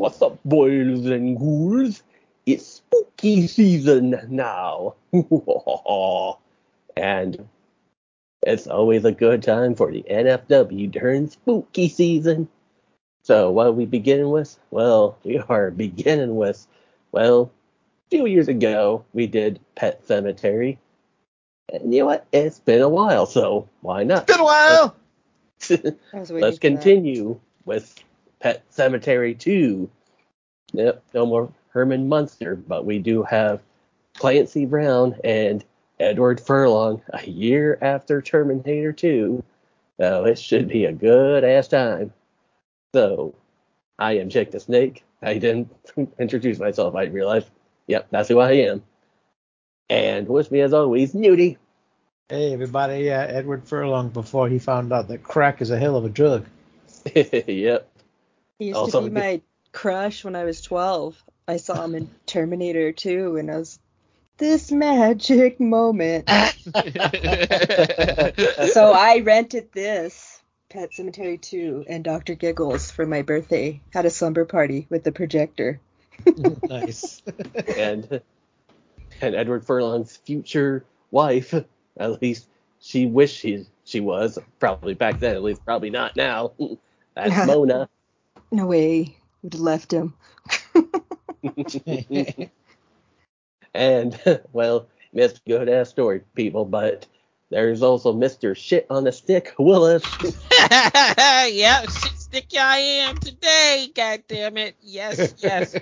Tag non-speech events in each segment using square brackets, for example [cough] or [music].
What's up, boys and ghouls? It's spooky season now. [laughs] and it's always a good time for the NFW during spooky season. So, what are we beginning with? Well, [laughs] we are beginning with, well, a few years ago, we did Pet Sematary. And you know what? It's been a while, so why not? It's been a while. [laughs] Let's, let's continue with Pet Sematary 2. Yep, no more Herman Munster, but we do have Clancy Brown and Edward Furlong a year after Terminator 2. So it should be a good ass time. So, I am Jake the Snake. I didn't [laughs] introduce myself, I realized. Yep, that's who I am. And with me as always, Nudie. Hey everybody, yeah, Edward Furlong before he found out that crack is a hell of a drug. [laughs] yep. He used also, to be my crush when I was 12. I saw him in [laughs] Terminator 2 and I was this magic moment. [laughs] so I rented this Pet Sematary 2 and Dr. Giggles for my birthday. Had a slumber party with the projector. [laughs] nice. and and Edward Furlong's future wife, at least she wished she she was, probably back then, at least probably not now. That's Mona. No way. Would have left him. [laughs] and [laughs] well, Miss Good ass story, people, but there's also Mr. Shit on the Stick, Willis. [laughs] yep, shit stick I am today, god damn it. Yes, yes.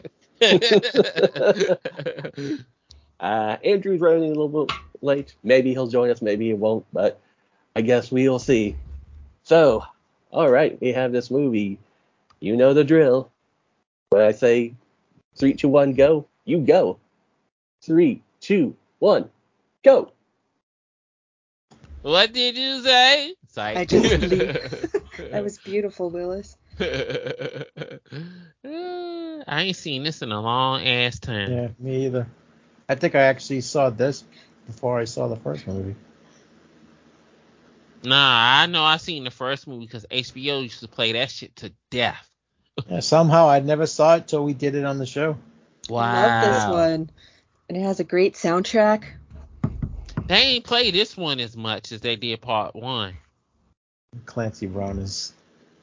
uh, Andrew's running a little bit late. Maybe he'll join us, maybe he won't, but I guess we'll see. So, all right, we have this movie. You know the drill. When I say three, two, one, go, you go. Three, two, one, go. What did you say? Sorry. I just [laughs] that was beautiful, Willis. [sighs] I ain't seen this in a long ass time. Yeah, me either. I think I actually saw this before I saw the first movie. Nah, I know I seen the first movie because HBO used to play that shit to death. [laughs] yeah, somehow I never saw it till we did it on the show. Wow. I love this one. And it has a great soundtrack. They ain't play this one as much as they did part one. Clancy Brown is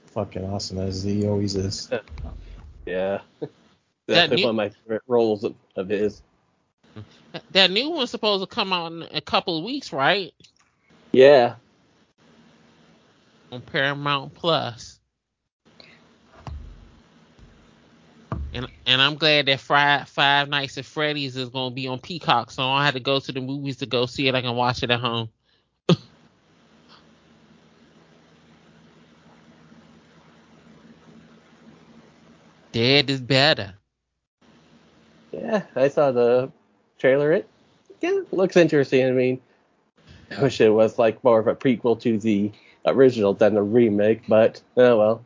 fucking awesome as he always is. [laughs] Yeah. That's that new, one of my favorite roles of, of his. That new one's supposed to come out in a couple of weeks, right? Yeah. On Paramount Plus. And and I'm glad that Friday, Five Nights at Freddy's is gonna be on Peacock, so I don't have to go to the movies to go see it. I can watch it at home. [laughs] Dead is better. Yeah, I saw the trailer. It yeah, looks interesting. I mean, I wish it was like more of a prequel to the original than the remake, but oh well.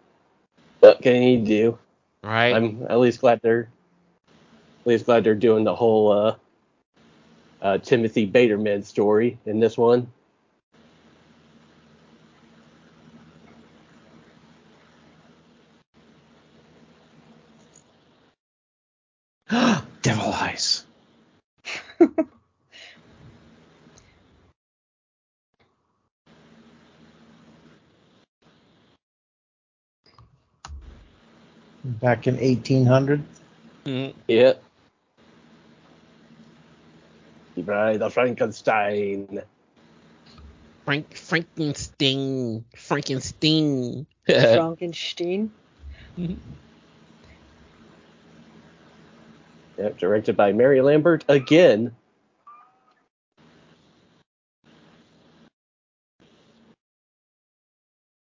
What can you do? Right. I'm at least glad they're at least glad they're doing the whole uh, uh, Timothy Baterman story in this one. Devil eyes. Back in 1800. Mm, yeah. By the Frankenstein. Frank Frankenstein. Frankenstein. [laughs] Frankenstein. Mm-hmm. Yep, directed by Mary Lambert again.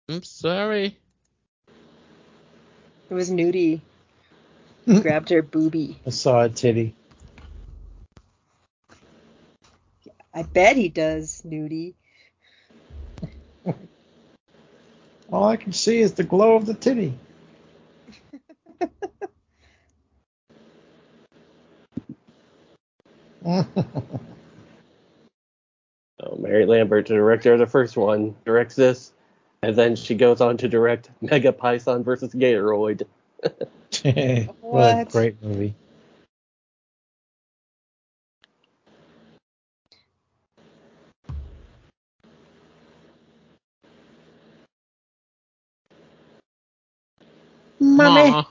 I'm sorry. It was Nudie. [laughs] Grabbed her boobie. I saw a titty. I bet he does, Nudie. [laughs] All I can see is the glow of the titty. [laughs] oh, Mary Lambert, the director of the first one, directs this, and then she goes on to direct Mega Python versus Gatoroid. [laughs] What, what a great movie. Mommy. Mama.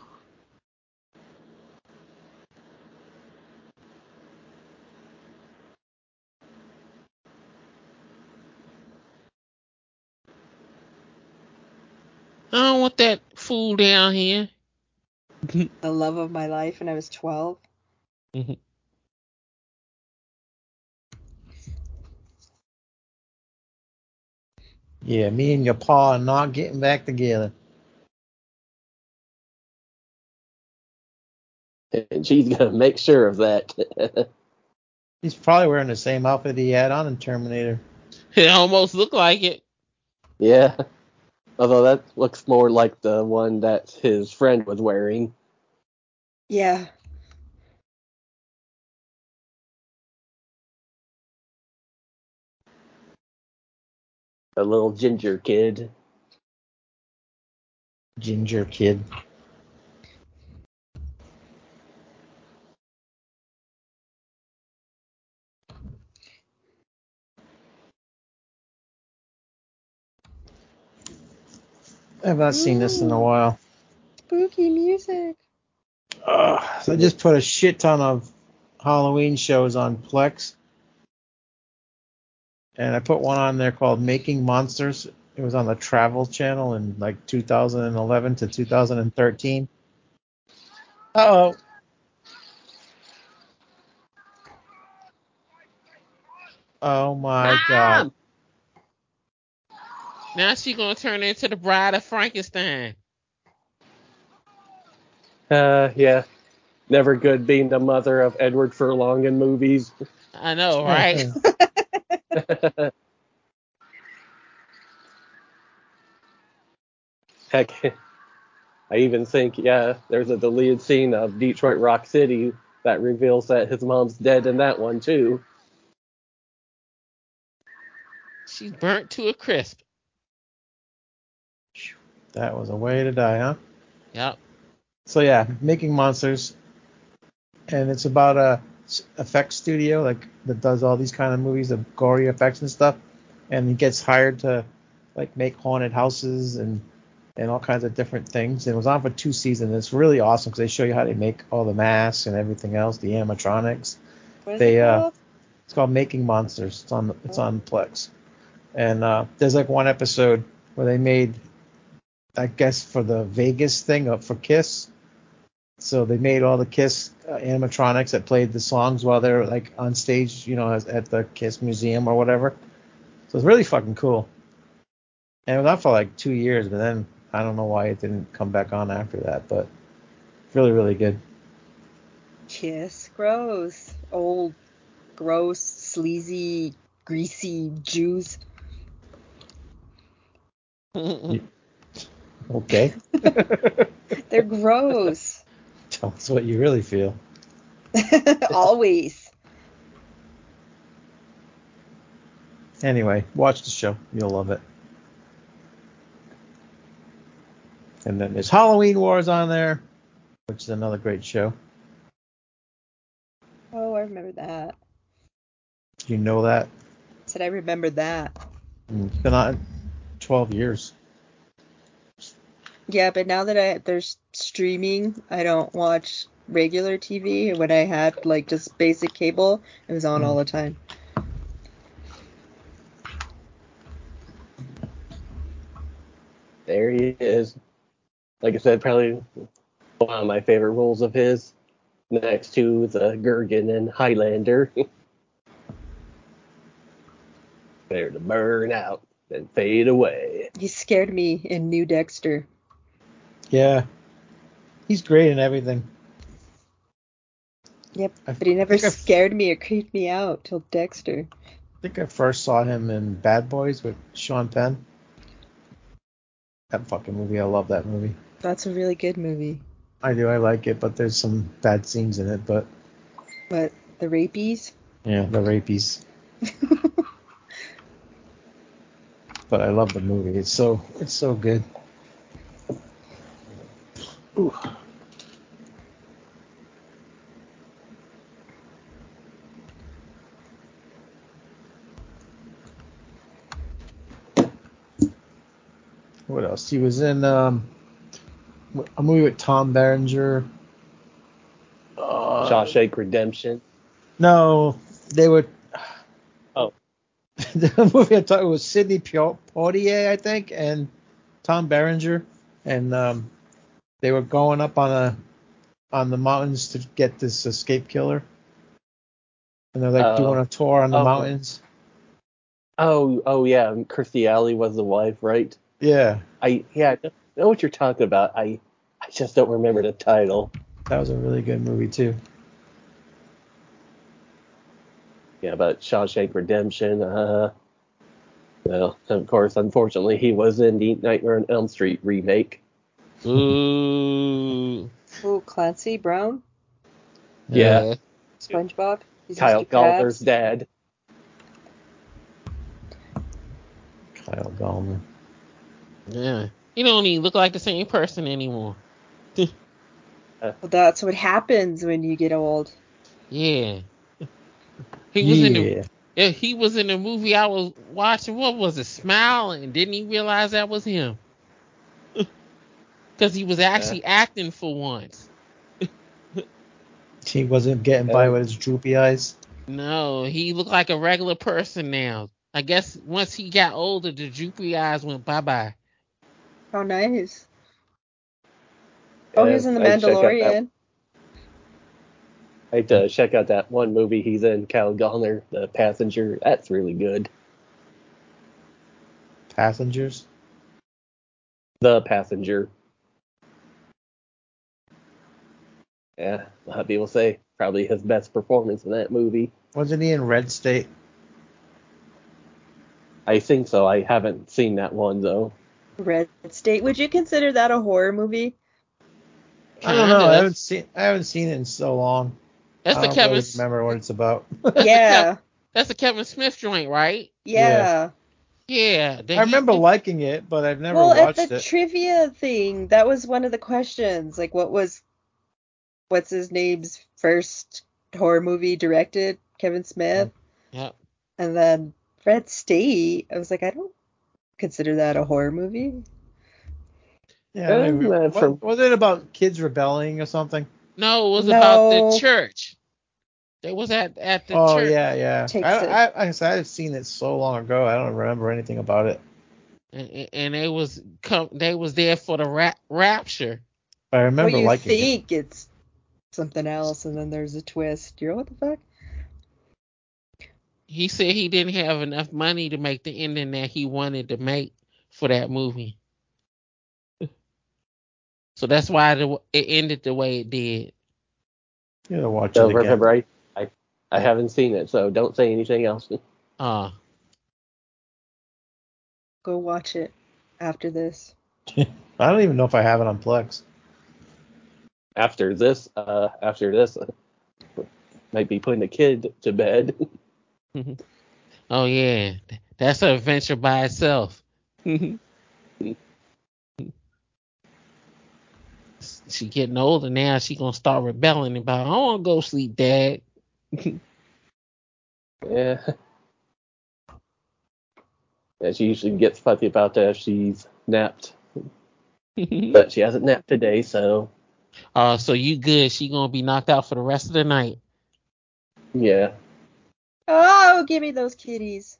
I don't want that fool down here. [laughs] the love of my life when I was 12. Mm-hmm. Yeah, me and your pa are not getting back together. And [laughs] she's gonna make sure of that. [laughs] He's probably wearing the same outfit he had on in Terminator. It almost looked like it. Yeah. Although that looks more like the one that his friend was wearing. Yeah. A little ginger kid. Ginger kid. I have not seen this in a while. Spooky music. Uh, so I just put a shit ton of Halloween shows on Plex. And I put one on there called Making Monsters. It was on the Travel Channel in like 2011 to 2013. oh. Oh my god. Now she gonna turn into the bride of Frankenstein. Uh, yeah. Never good being the mother of Edward Furlong in movies. I know, right? [laughs] [laughs] Heck, I even think, yeah, there's a deleted scene of Detroit Rock City that reveals that his mom's dead in that one, too. She's burnt to a crisp. That was a way to die, huh? Yep. So yeah, making monsters, and it's about a effects studio like that does all these kind of movies of gory effects and stuff, and he gets hired to like make haunted houses and and all kinds of different things. And it was on for two seasons. It's really awesome because they show you how they make all the masks and everything else, the animatronics. What is they, it uh, called? Uh, it's called Making Monsters. It's on it's on Plex, and uh, there's like one episode where they made I guess for the Vegas thing up for Kiss. So they made all the Kiss uh, animatronics that played the songs while they're like on stage, you know, at the Kiss Museum or whatever. So it's really fucking cool. And it was on for like two years, but then I don't know why it didn't come back on after that, but really, really good. Kiss, gross, old, gross, sleazy, greasy Jews. [laughs] Okay. [laughs] They're gross. Tell us what you really feel. [laughs] Always. Anyway, watch the show. You'll love it. And then there's Halloween Wars on there, which is another great show. Oh, I remember that. You know that? I said I remember that. Mm, it's been on 12 years. Yeah, but now that I there's streaming, I don't watch regular TV. When I had like just basic cable, it was on mm. all the time. There he is. Like I said, probably one of my favorite roles of his, next to the Kurgan and Highlander. [laughs] There to burn out and fade away. He scared me in New Dexter. Yeah. He's great in everything. Yep, but he never scared me or creeped me out till Dexter. I think I first saw him in Bad Boys with Sean Penn. That fucking movie, I love that movie. That's a really good movie. I do, I like it, but there's some bad scenes in it, but. But the rapies? Yeah, the rapies. [laughs] but I love the movie. It's so it's so good. Ooh. What else? He was in um, a movie with Tom Berenger. Uh, Shawshank Redemption. No, they were. Oh. [laughs] the movie I thought it was Sidney Poitier, I think, and Tom Berenger, and um, they were going up on a on the mountains to get this escape killer, and they're like uh, doing a tour on the oh. mountains. Oh, oh yeah, Kirstie Alley was the wife, right? Yeah. I yeah, I know what you're talking about. I I just don't remember the title. That was a really good movie too. Yeah, but Shawshank Redemption. Uh, well, of course, unfortunately, he was in the Nightmare on Elm Street remake. Ooh. Ooh, Clancy Brown. Yeah. SpongeBob. He's Kyle Gallner's dad. Kyle Gallner. Yeah. He don't even look like the same person anymore. [laughs] well, that's what happens when you get old. Yeah. He was yeah. in the yeah, he was in the movie I was watching. What was it? Smile, and didn't he realize that was him? Because he was actually yeah. acting for once. he wasn't getting by with his droopy eyes. No, he looked like a regular person now. I guess once he got older, the droopy eyes went bye bye. Oh, nice. Oh, he's in The Mandalorian. I had to check out that one movie he's in, Cal Gallner, The Passenger. That's really good. Passengers? The Passenger. Yeah, a lot of people say probably his best performance in that movie. Wasn't he in Red State? I think so. I haven't seen that one though. Red State. Would you consider that a horror movie? I don't know. I haven't seen I haven't seen it in so long. That's the Kevin. Really remember what it's about. [laughs] yeah. [laughs] That's the Kevin Smith joint, right? Yeah. Yeah. I remember he, liking it, but I've never well, watched it. Well, at the it. trivia thing, that was one of the questions. Like, what was, what's his name's first horror movie directed? Kevin Smith. Yeah. And then Fred State. I was like, I don't consider that a horror movie. Yeah. Uh, what, was it about kids rebelling or something? No, it was no. about the church. It was at at the oh, church. yeah, yeah. I, I, I, I've seen it so long ago. I don't remember anything about it. And, and they was come, they was there for the ra- rapture. I remember well, you liking think it. it's something else, and then there's a twist. You know what the fuck? He said he didn't have enough money to make the ending that he wanted to make for that movie. So that's why it ended the way it did. You gotta watch so it again. Remember, I, I, I haven't seen it, so don't say anything else. Ah. [laughs] Uh. Go watch it after this. [laughs] I don't even know if I have it on Plex. After this, uh, after this, uh, might be putting the kid to bed. [laughs] oh yeah, that's an adventure by itself. [laughs] she getting older now. She gonna start rebelling about. I want to go sleep, Dad. [laughs] yeah. Yeah, she usually gets fussy about that if she's napped. but she hasn't napped today, so. Uh, so you good? She gonna be knocked out for the rest of the night. Yeah. Oh, give me those kitties.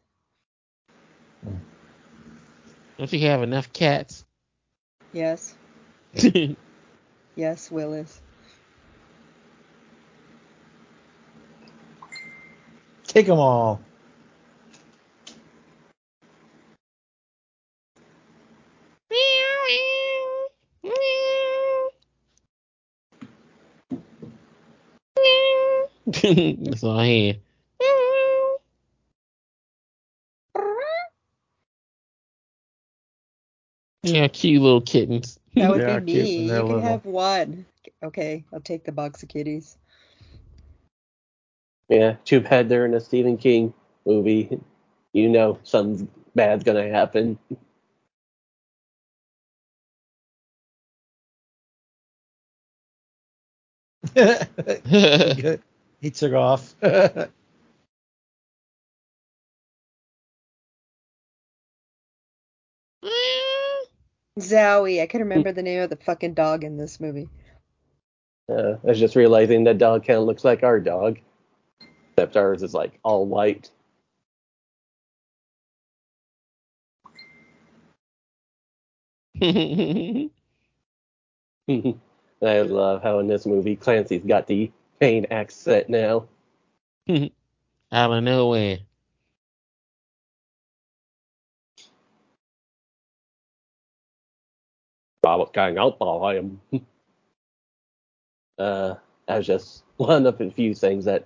Don't you have enough cats? Yes. [laughs] Yes, Willis. Take them all. That's all I hear. Yeah, cute little kittens. That would yeah, be me. You can little. have one. Okay, I'll take the box of kitties. Yeah, too bad they're in a Stephen King movie. You know something bad's gonna happen. [laughs] [laughs] he took off. [laughs] Zowie. I can remember the name of the fucking dog in this movie. Uh, I was just realizing that dog kind of looks like our dog, except ours is like all white. [laughs] [laughs] I love how in this movie Clancy's got the Maine accent now. [laughs] Out of nowhere. [laughs] I was going out by him. uh, that was just one of the few things that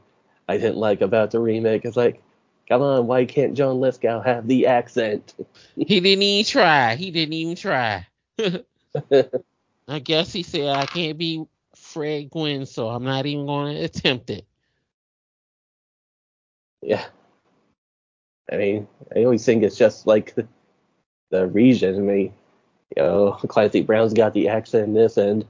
I didn't like about the remake. It's like, come on, why can't John Lithgow have the accent? [laughs] he didn't even try. He didn't even try. I guess he said I can't be Fred Gwynne, so I'm not even going to attempt it. Yeah. I mean, I always think it's just like the, the region. I mean, you know, Clancy Brown's got the accent in this, and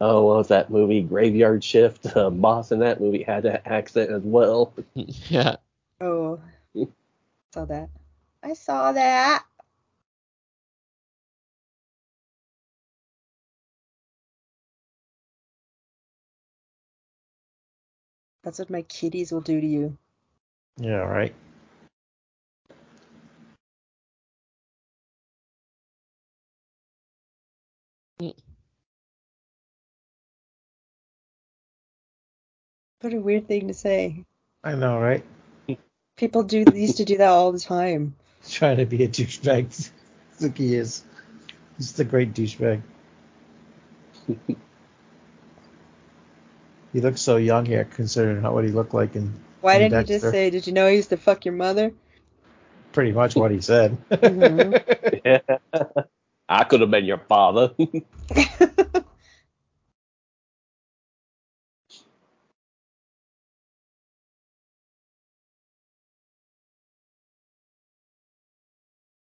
oh, what was that movie, Graveyard Shift? Uh, boss in that movie had that accent as well. [laughs] yeah. Oh, [laughs] saw that. I saw that. That's what my kitties will do to you. Yeah, right. What a weird thing to say. I know, right? People do used to do that all the time. Trying to be a douchebag. [laughs] He is. He's the great douchebag. [laughs] he looks so young here, considering how what he looked like in. Why in didn't he just say, "Did you know he used to fuck your mother"? Pretty much what he said. mm-hmm. yeah. [laughs] I could have been your father. [laughs]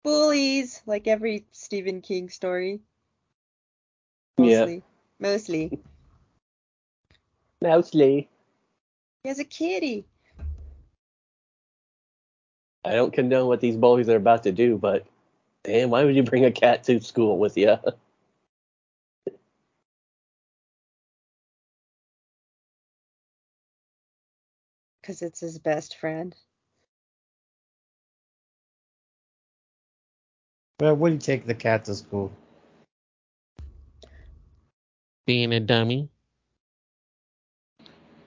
bullies, like every Stephen King story. Mostly. Yeah. Mostly. Mostly. He has a kitty. I don't condone what these bullies are about to do, but damn, why would you bring a cat to school with you? Because it's his best friend. Where would you take the cat to school? Being a dummy.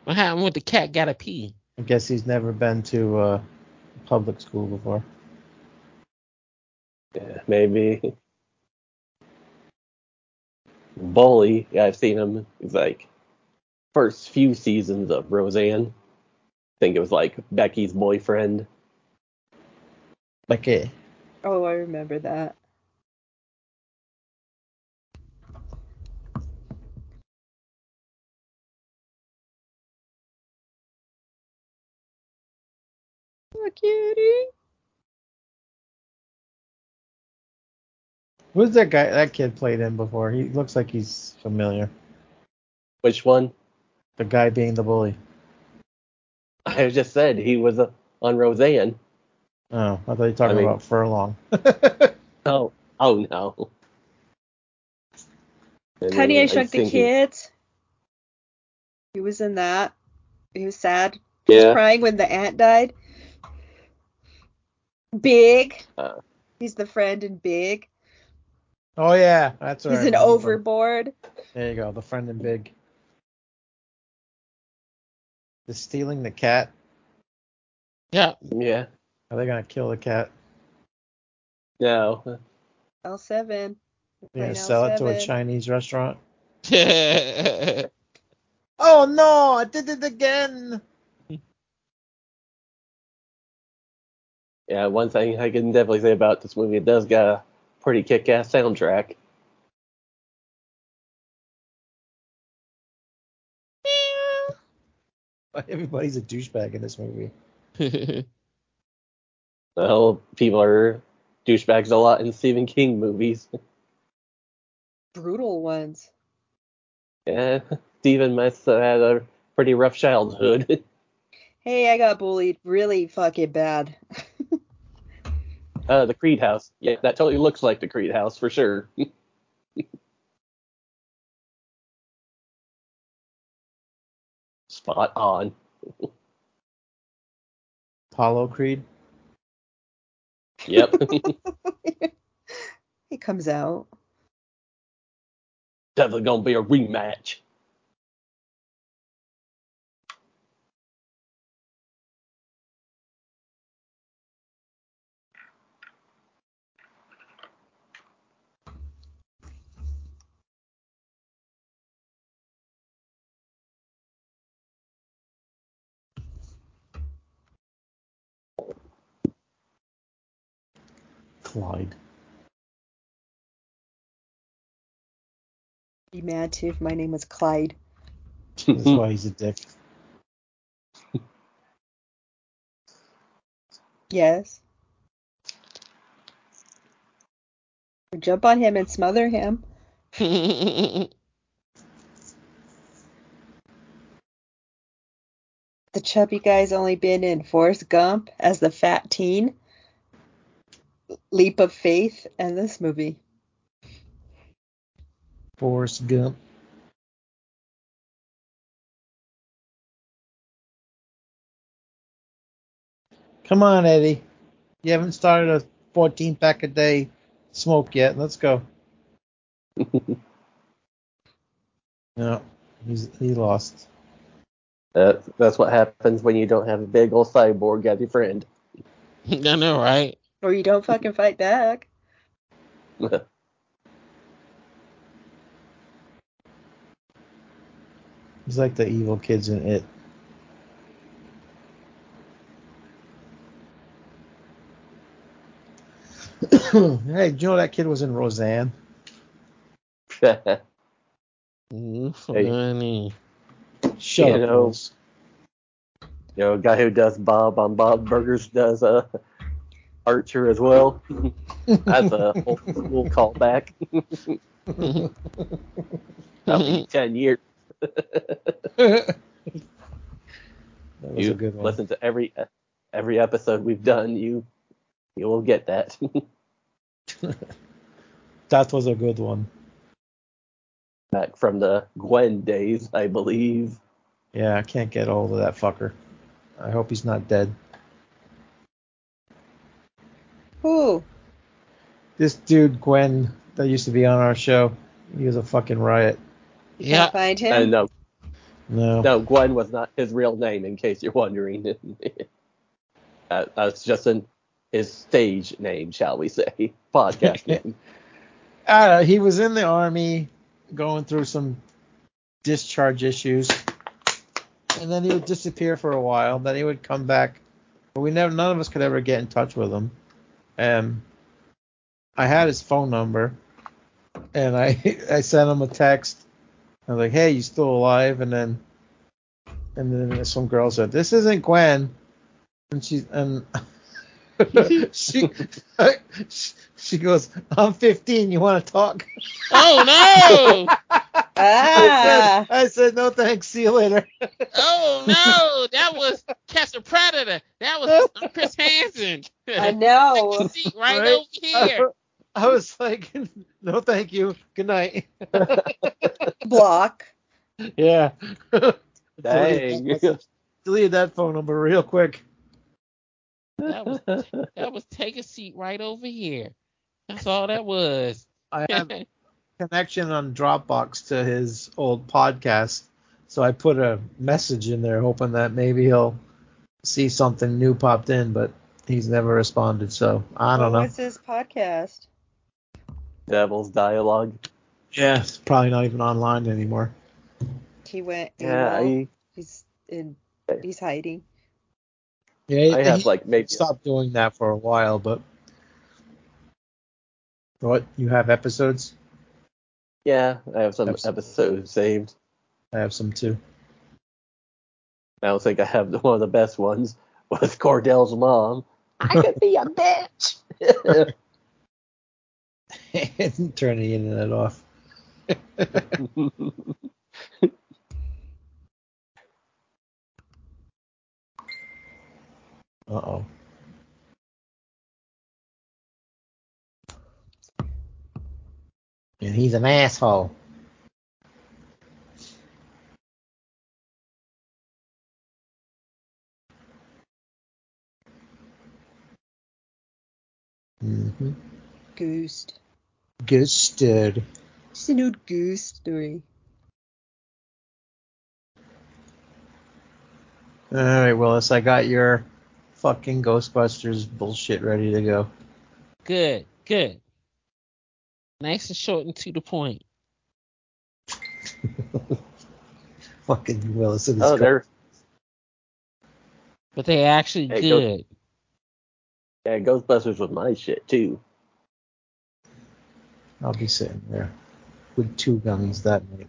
What happened with the cat gotta pee? I guess he's never been to uh, public school before. Yeah, maybe. Bully, yeah, I've seen him. He's like first few seasons of Roseanne. I think it was like Becky's boyfriend. Becky. Oh, I remember that. Cutie. Who's that guy? That kid played in before. He looks like he's familiar. Which one? The guy being the bully. [laughs] I just said he was uh, on Roseanne. Oh, I thought you were talking I mean, about Furlong. [laughs] oh, oh no. Honey, I Shrunk the Kids. He, he was in that. He was sad. He yeah. was crying when the aunt died. Big. Uh, He's the friend in Big. Oh yeah, that's right. He's an overboard. There you go, the friend in Big. The stealing the cat. Yeah. Yeah. Are they gonna kill the cat? No. L7. Yeah, sell L7. it to a Chinese restaurant. [laughs] oh no! I did it again. Yeah, one thing I can definitely say about this movie, it does got a pretty kick-ass soundtrack. Everybody's a douchebag in this movie. [laughs] Well, people are douchebags a lot in Stephen King movies. [laughs] Brutal ones. Yeah, Stephen must have had a pretty rough childhood. [laughs] hey, I got bullied really fucking bad. Uh, the Creed house. Yeah, that totally looks like the Creed house for sure. [laughs] Spot on. Apollo Creed. Yep. [laughs] he comes out. Definitely gonna be a rematch. Clyde. Be mad too if my name was Clyde. That's why he's a dick. Yes. Or jump on him and smother him. [laughs] The chubby guy's only been in Forrest Gump as the fat teen, Leap of Faith, and this movie. Forrest Gump. Come on, Eddie. You haven't started a 14 pack a day smoke yet. Let's go. [laughs] No, he's he lost. That, that's what happens when you don't have a big old cyborg as your friend. [laughs] I know, right? Or you don't [laughs] fucking fight back. [laughs] He's like the evil kids in it. [coughs] hey, do you know that kid was in Roseanne? [laughs] Funny. Shut You up, know. You know, a guy who does Bob on Bob Burgers does uh, Archer as well. That's a old school callback. [laughs] That'll be 10 years. that was you a good one. listen to every every episode we've done, you you will get that. [laughs] That was a good one. Back from the Gwen days, I believe. Yeah, I can't get a hold of that fucker. I hope he's not dead. Who? This dude, Gwen, that used to be on our show, he was a fucking riot. You Yeah. can't find him? And no, No. no, Gwen was not his real name, in case you're wondering. [laughs] uh, that's just an, his stage name, shall we say, [laughs] podcast name. [laughs] Uh, he was in the army going through some discharge issues. And then he would disappear for a while. Then he would come back. But we never none of us could ever get in touch with him. And I had his phone number and I [laughs] I sent him a text. I was like, Hey, you still alive? And then and then some girl said, This isn't Gwen and she and [laughs] she [laughs] she goes, I'm 15. You want to talk? Oh no! Ah! I said, no thanks. See you later. [laughs] Oh no! That was Catch a Predator. That was Chris Hansen. I know. [laughs] Take a seat right, Right? over here. [laughs] I was like, no thank you. Good night. Block. yeah. Dang. Deleted that phone number real quick. That was that was take a seat right over here. That's all that was. I have connection on Dropbox to his old podcast, so I put a message in there hoping that maybe he'll see something new popped in, but he's never responded. So I don't know. What's his podcast? Devil's Dialogue. Yeah, it's probably not even online anymore. He went. Yeah, AWOL. I, He's in. He's hiding. Yeah, I have like maybe stopped doing that for a while, but what? You have episodes? Yeah, I have some Episodes. saved. I have some too. I don't think I have one of the best ones with Cordell's mom. I could be a bitch. [laughs] Turn the internet off. [laughs] Uh oh. And he's an asshole. Mm-hmm. Ghosted. It's an old ghost story. All right, Willis, I got your fucking Ghostbusters bullshit ready to go. Good, good. Nice and short and to the point. [laughs] fucking Willis. And Oh, they're But they actually Hey, good. yeah, Ghostbusters was my shit too. I'll be sitting there with two gummies that night.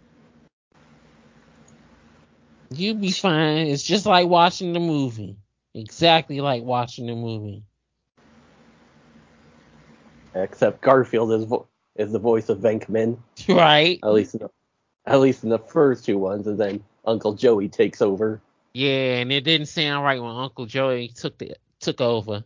You be fine. It's just like watching the movie. Exactly like watching the movie. Except Garfield is vo- is the voice of Venkman, Right? at least in the, at least in the first two ones, and then Uncle Joey takes over. Yeah, and it didn't sound right when Uncle Joey took the took over.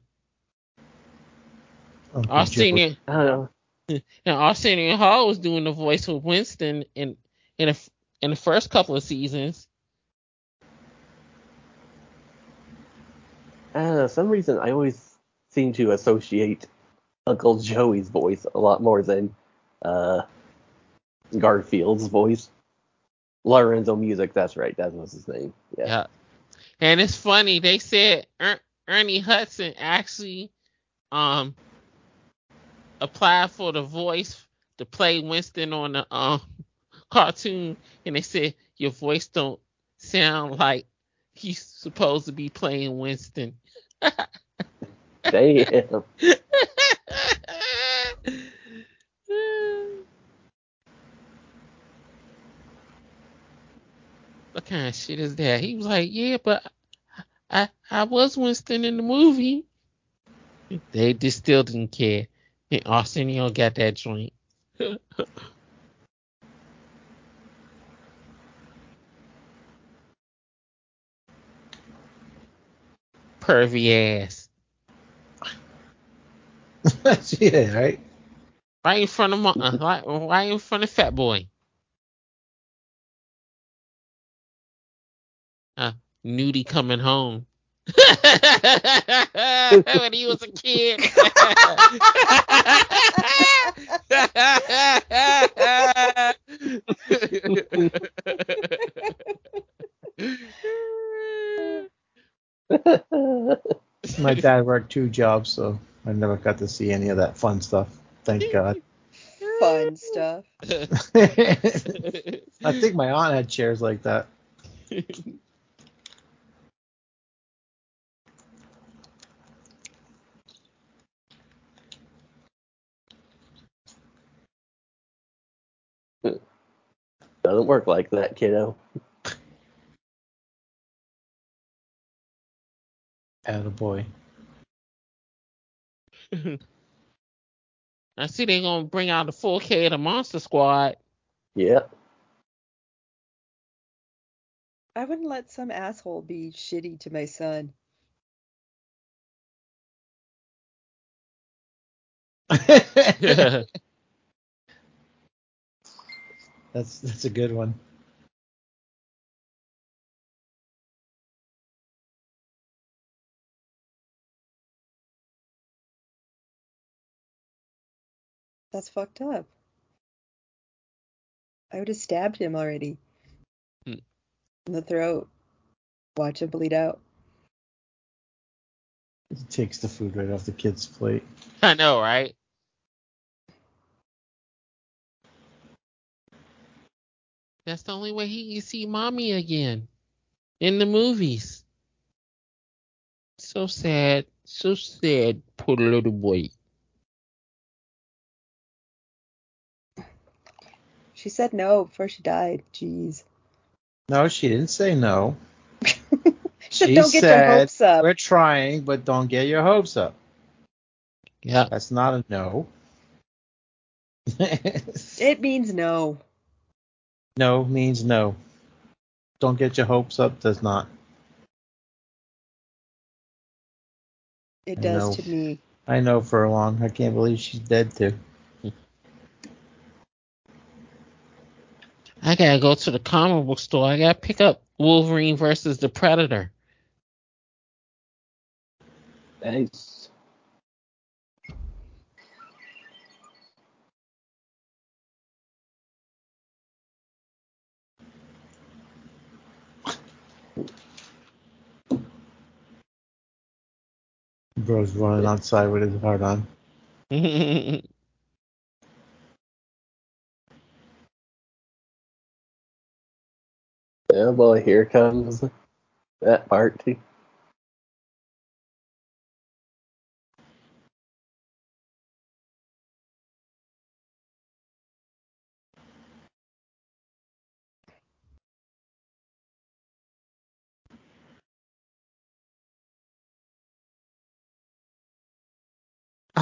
Uncle Arsenio I don't know. [laughs] and Arsenio Hall was doing the voice of Winston in in a, in the first couple of seasons. I don't know. Some reason I always seem to associate Uncle Joey's voice a lot more than uh, Garfield's voice. Lorenzo Music, that's right. That was his name. Yeah. Yeah. And it's funny, they said er- Ernie Hudson actually um applied for the voice to play Winston on the um [laughs] cartoon and they said your voice don't sound like he's supposed to be playing Winston. [laughs] Damn. [laughs] what kind of shit is that? He was like, Yeah, but I I was Winston in the movie. They just still didn't care. And Arsenio got that joint. [laughs] Pervy ass. [laughs] yeah, right? Right in front of my, uh, right, right in front of Fat Boy. Uh, Nudie coming home. [laughs] when he was a kid. My dad worked two jobs, so I never got to see any of that fun stuff. Thank God. Fun stuff. [laughs] I think my aunt had chairs like that. [laughs] Doesn't work like that, kiddo. Attaboy. [laughs] I see they're gonna bring out the 4K of the Monster Squad. Yeah. I wouldn't let some asshole be shitty to my son. [laughs] [laughs] That's that's a good one. That's fucked up. I would have stabbed him already. Hmm. In the throat. Watch him bleed out. He takes the food right off the kid's plate. [laughs] I know, right? That's the only way he can see mommy again in the movies. So sad, so sad, poor little boy. She said no before she died. Jeez. No, she didn't say no. [laughs] She said She don't get your hopes up. We're trying, but don't get your hopes up. Yeah, That's not a no. [laughs] It means no. No means no. Don't get your hopes up does not. It does to me. I know Furlong. I can't believe she's dead too. I gotta go to the comic book store. I gotta pick up Wolverine versus the Predator. Nice. Bro's running outside with his heart on. [laughs] yeah, well, here comes that part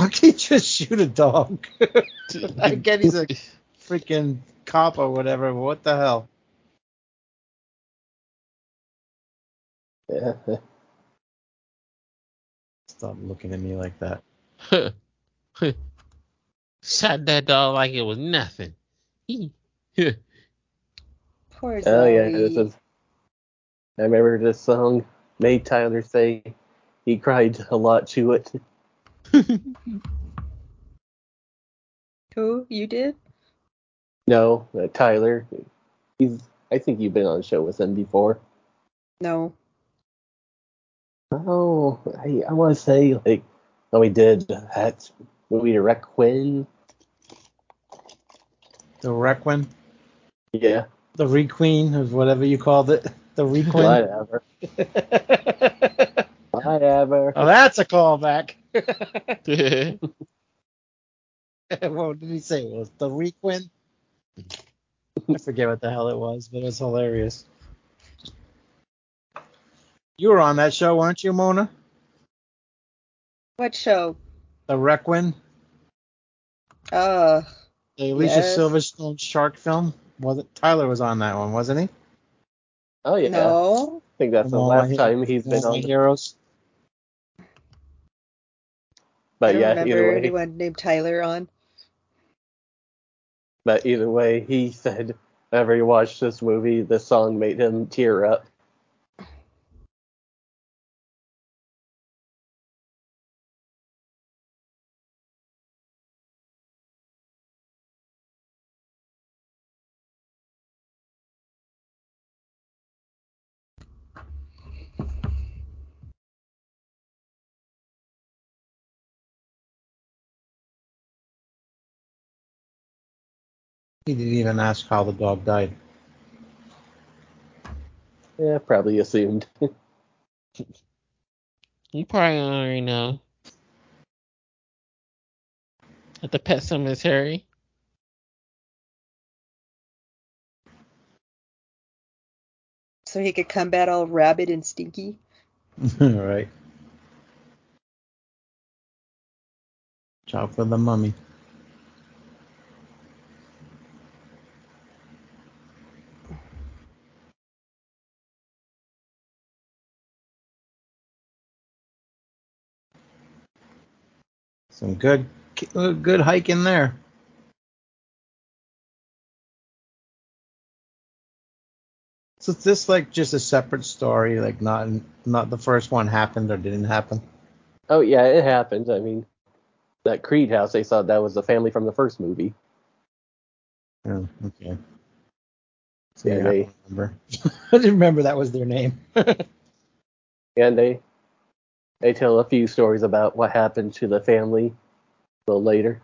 How can he just shoot a dog? [laughs] I get he's a freaking cop or whatever. But what the hell? Yeah. [laughs] Stop looking at me like that. [laughs] Shot that dog like it was nothing. Poor Zoe. Oh yeah, this is. I remember this song made Tyler say he cried a lot to it. [laughs] Who? You did? No, uh, Tyler. He's. I think you've been on the show with him before. No. Oh, I, I want to say like, oh, we did that movie to Requin. The Requin? Yeah. The Requeen, or whatever you called it. The Requin? Whatever. [laughs] Whatever. oh, that's a callback. [laughs] what did he say? It was the Requin? I forget what the hell it was, but it was hilarious. You were on that show, weren't you, Mona? What show? The Requin? Uh. The Alicia Yes. Silverstone shark film? Was it Tyler was on that one, wasn't he? Oh yeah. No. I think that's the One last time he's been on. heroes. I But don't yeah, remember either way. anyone named Tyler on. But either way, he said whenever he watched this movie, the song made him tear up. He didn't even ask how the dog died. Yeah, probably assumed. [laughs] You probably already know. At the pet cemetery. So he could come back all rabid and stinky. [laughs] right. Ciao for the mummy. Some good, good hike in there. So is this like just a separate story? Like not, not the first one happened or didn't happen? Oh yeah, it happened. I mean, that Creed house, they thought that was the family from the first movie. Oh, okay. So, Yeah, yeah, they- I remember. [laughs] I didn't remember that was their name. [laughs] And they they tell a few stories about what happened to the family a little later.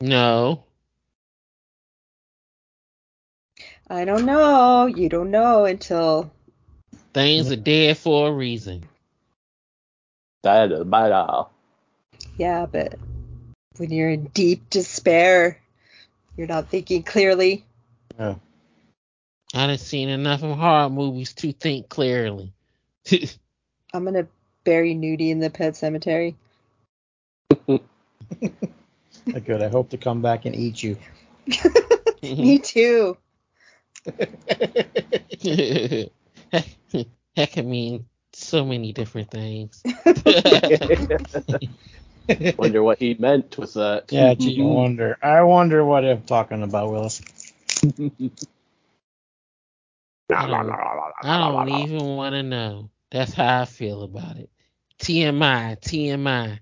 No. I don't know. You don't know until Things are dead for a reason. That is bad all. yeah, but when you're in deep despair, you're not thinking clearly. Yeah. I done seen enough of horror movies to think clearly. [laughs] I'm gonna bury Nudie in the pet cemetery. [laughs] Good. I hope to come back and eat you. [laughs] Me too. that can mean so many different things. [laughs] Wonder what he meant with that. Yeah, gee, I mm-hmm. wonder. I wonder what I'm talking about, Willis. [laughs] I don't, I don't even want to know. That's how I feel about it. TMI, TMI.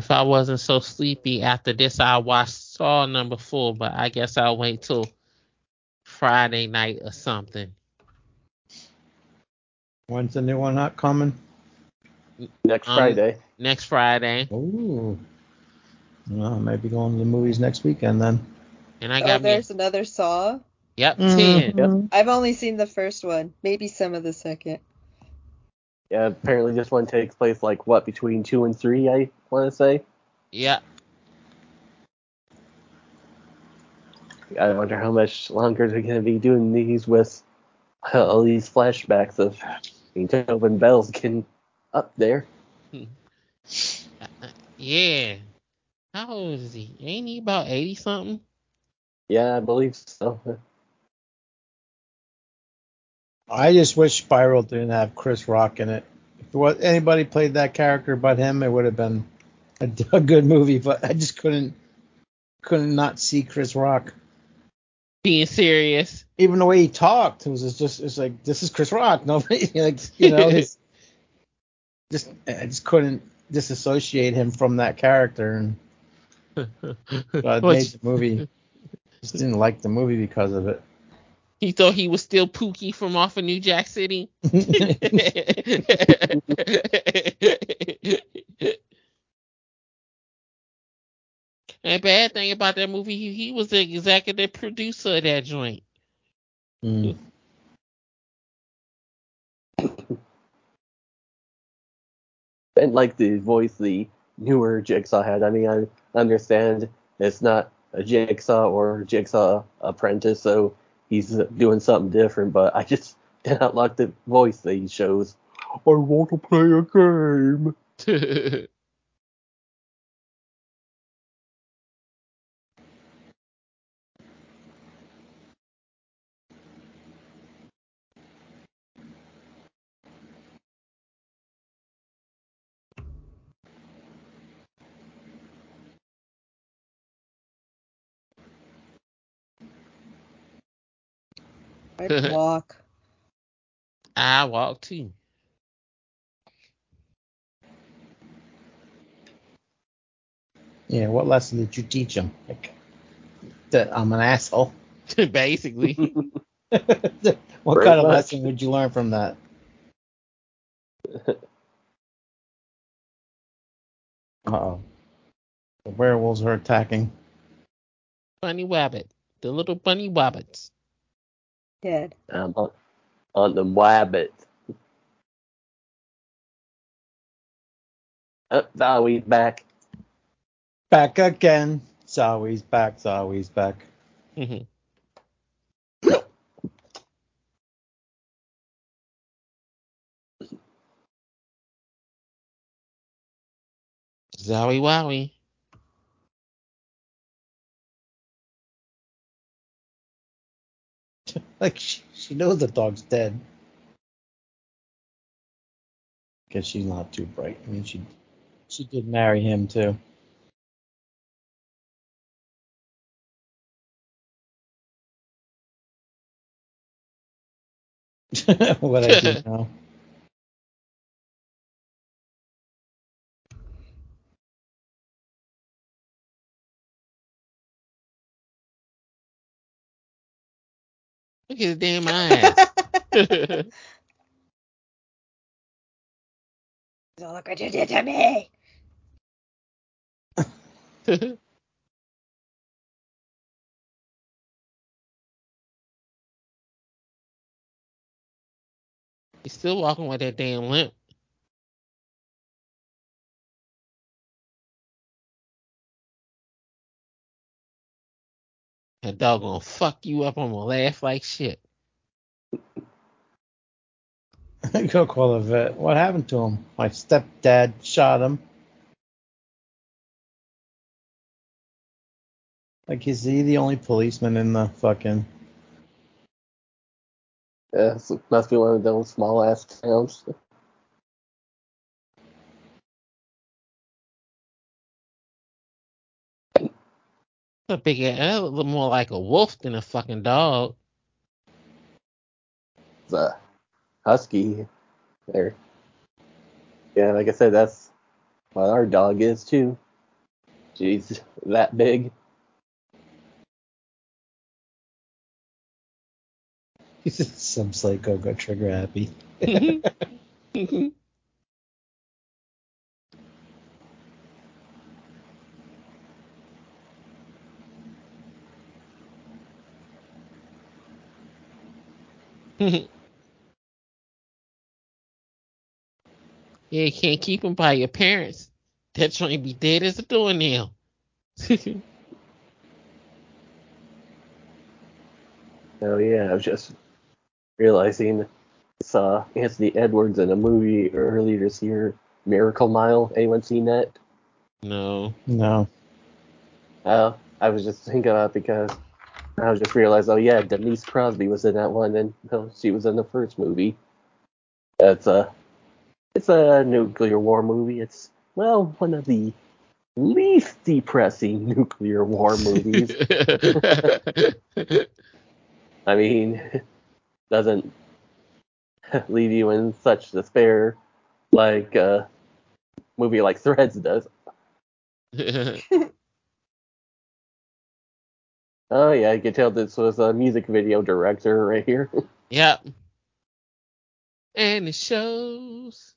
If I wasn't so sleepy after this, I watched Saw number four, but I guess I'll wait till Friday night or something. When's the new one not coming? Next um, Friday. Next Friday. Ooh. Well, maybe going to the movies next weekend then. And I got oh, there's me. another Saw. Yep, mm-hmm. 10. Yep. I've only seen the first one, maybe some of the second. Yeah, apparently this one takes place like what between two and three, I want to say. Yeah. I wonder how much longer they're going to be doing these with uh, all these flashbacks of Tobin Bell's getting up there. Hmm. Uh, uh, yeah. How old is he? Ain't he about 80 something? Yeah, I believe so. I just wish Spiral didn't have Chris Rock in it. If what anybody played that character but him, it would have been a, [laughs] a, good movie. But I just couldn't couldn't not see Chris Rock being serious. Even the way he talked, it was just it's like this is Chris Rock. [laughs] Nobody like you know [laughs] just, just I just couldn't disassociate him from that character and I made the movie. Just didn't like the movie because of it. He thought he was still Pookie from off of New Jack City. [laughs] and bad thing about that movie, he, he was the executive producer of that joint. Mm. and like the voice the newer Jigsaw had. I mean, I understand it's not a Jigsaw or Jigsaw apprentice, so he's doing something different, but I just [laughs] did not like the voice that he shows. I want to play a game. [laughs] I [laughs] walk. I walk too. Yeah, what lesson did you teach him? Like that I'm an asshole. [laughs] [laughs] Basically. what Pretty kind of much. lesson would you learn from that? Uh oh. The werewolves are attacking. Bunny Wabbit. The little bunny wabbits. Dead. Um, on, on the wabbit. Oh, Zowie's back. Back again. Zowie's back. Zowie's back. Mm-hmm. Zowie Wowie. Like she, she knows the dog's dead. because she's not too bright. I mean, she she did marry him too. [laughs] what I do [laughs] now. Look at his damn eyes. [laughs] Don't look what you did to me. [laughs] He's still walking with that damn limp. That dog gonna fuck you up. I'm gonna laugh like shit. [laughs] Go call a vet. What happened to him? My stepdad shot him. Like, is he the only policeman in the fucking? Yeah, must be one of those small ass towns. A big, a little more like a wolf than a fucking dog. It's a husky. There. Yeah, like I said, that's what our dog is too. She's that big. [laughs] Some psycho got trigger happy. [laughs] [laughs] [laughs] yeah, you can't keep them by your parents. That joint be dead as a doornail. [laughs] oh yeah, I was just realizing saw Anthony Edwards in a movie earlier this year, Miracle Mile. Anyone seen that? No. No. Uh, I was just thinking about because I just realized, oh yeah, Denise Crosby was in that one, and no, she was in the first movie. It's a, it's a nuclear war movie. It's well, one of the least depressing [laughs] nuclear war movies. [laughs] I mean, [laughs] doesn't leave you in such despair like a movie like Threads does. Oh yeah, you can tell this was a music video director right here. [laughs] yep. And it shows.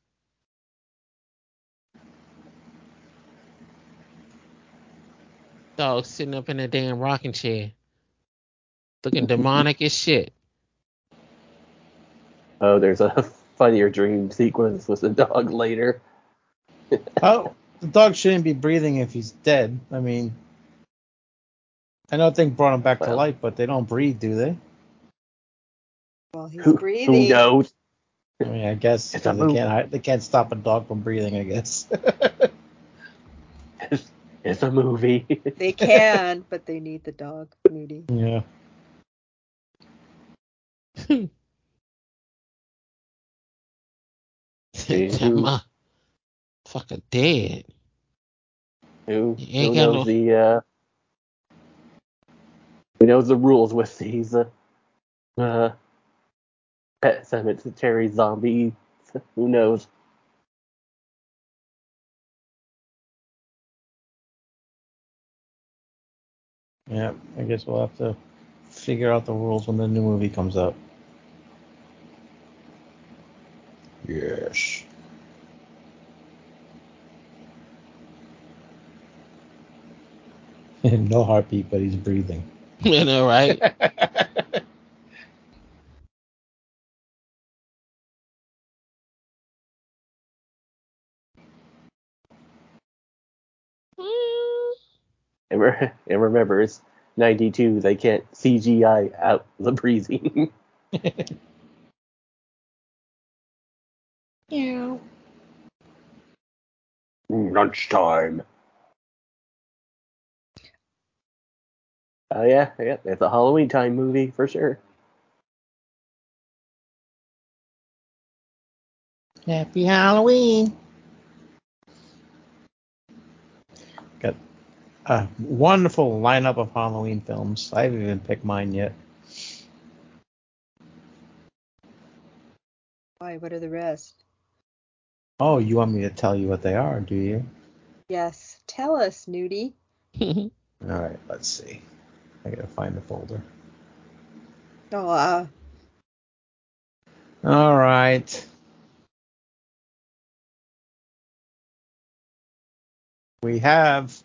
Dog sitting up in a damn rocking chair. Looking [laughs] demonic as shit. Oh, there's a [laughs] funnier dream sequence with the dog later. oh, the dog shouldn't be breathing if he's dead. I mean, I know thing brought him back well, to life, but they don't breathe, do they? Well, he's who, breathing. Who knows? I mean, I guess they can't they can't stop a dog from breathing. I guess. [laughs] it's, it's a movie. [laughs] they [laughs] can, but they need the dog, Moody. Yeah. Damn, fucking dead. Who, who knows no... the uh, who knows the rules with these uh, uh, pet cemetery zombies? Who knows? Yeah, I guess we'll have to figure out the rules when the new movie comes out. Yes. [laughs] no heartbeat, but he's breathing. [laughs] You know, right? [laughs] and, re- and remember, it's 92. They can't CGI out the breathing. [laughs] Yeah. Lunchtime. Oh yeah, yeah, it's a Halloween time movie for sure. Happy Halloween. Got a wonderful lineup of Halloween films. I haven't even picked mine yet. Why? What are the rest? Oh, you want me to tell you what they are, do you? Yes. Tell us, Nudie. [laughs] All right, let's see. I gotta find the folder. Oh. Uh... All right. We have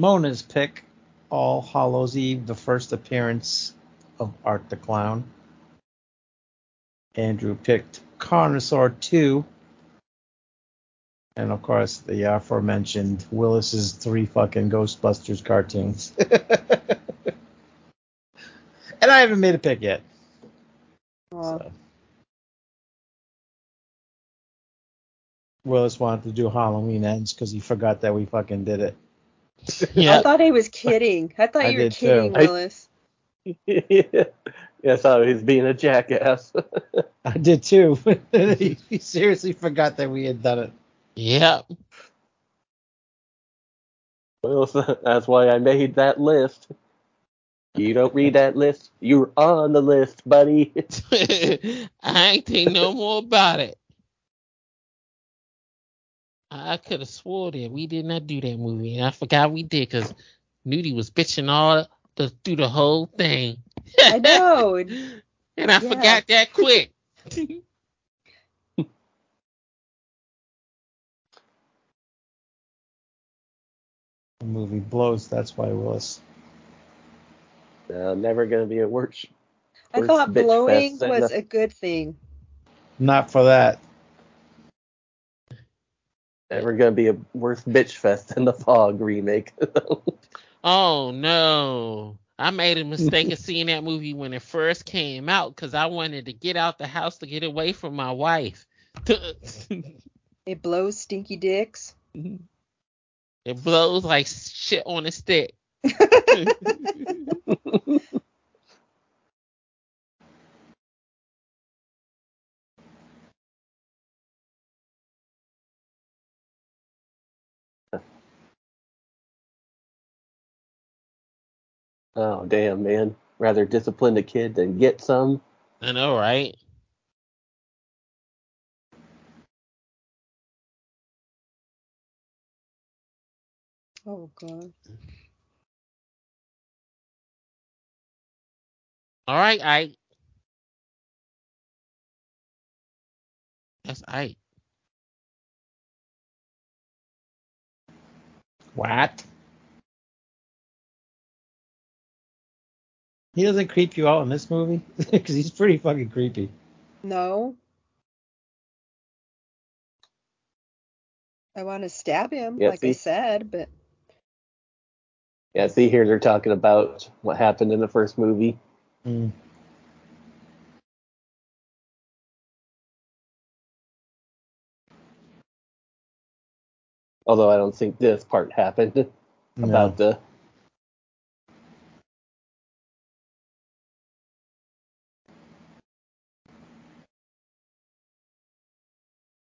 Mona's pick, All Hallows Eve, the first appearance of Art the Clown. Andrew picked Carnosaur 2. And of course, the aforementioned Willis's three fucking Ghostbusters cartoons. [laughs] and I haven't made a pick yet. So. Willis wanted to do Halloween ends because he forgot that we fucking did it. [laughs] yeah. I thought he was kidding. I thought I you were kidding, too. Willis. I, [laughs] yeah, I thought he was being a jackass. [laughs] I did too. he, he seriously forgot that we had done it. Yep. Well, that's why I made that list. You don't read that list, you're on the list, buddy. [laughs] [laughs] I ain't think no more about it. I could have swore that we did not do that movie, and I forgot we did because Nudie was bitching all the, through the whole thing. I know. [laughs] and I yeah. forgot that quick. the movie blows. That's why Willis. Uh, never gonna be a worse. I thought blowing was a good thing. Not for that. Never gonna be a worse bitch fest than the Fog remake. [laughs] oh no. I made a mistake [laughs] of seeing that movie when it first came out because I wanted to get out the house to get away from my wife. [laughs] it blows stinky dicks. It blows like shit on a stick. [laughs] Oh damn, man! Rather discipline a kid than get some. I know, right? Oh god. All right, I. That's I. What? He doesn't creep you out in this movie [laughs] because he's pretty fucking creepy. No. I want to stab him, yeah, like see? I said, but. Yeah, see here they're talking about what happened in the first movie. Mm. Although I don't think this part happened [laughs] no. about the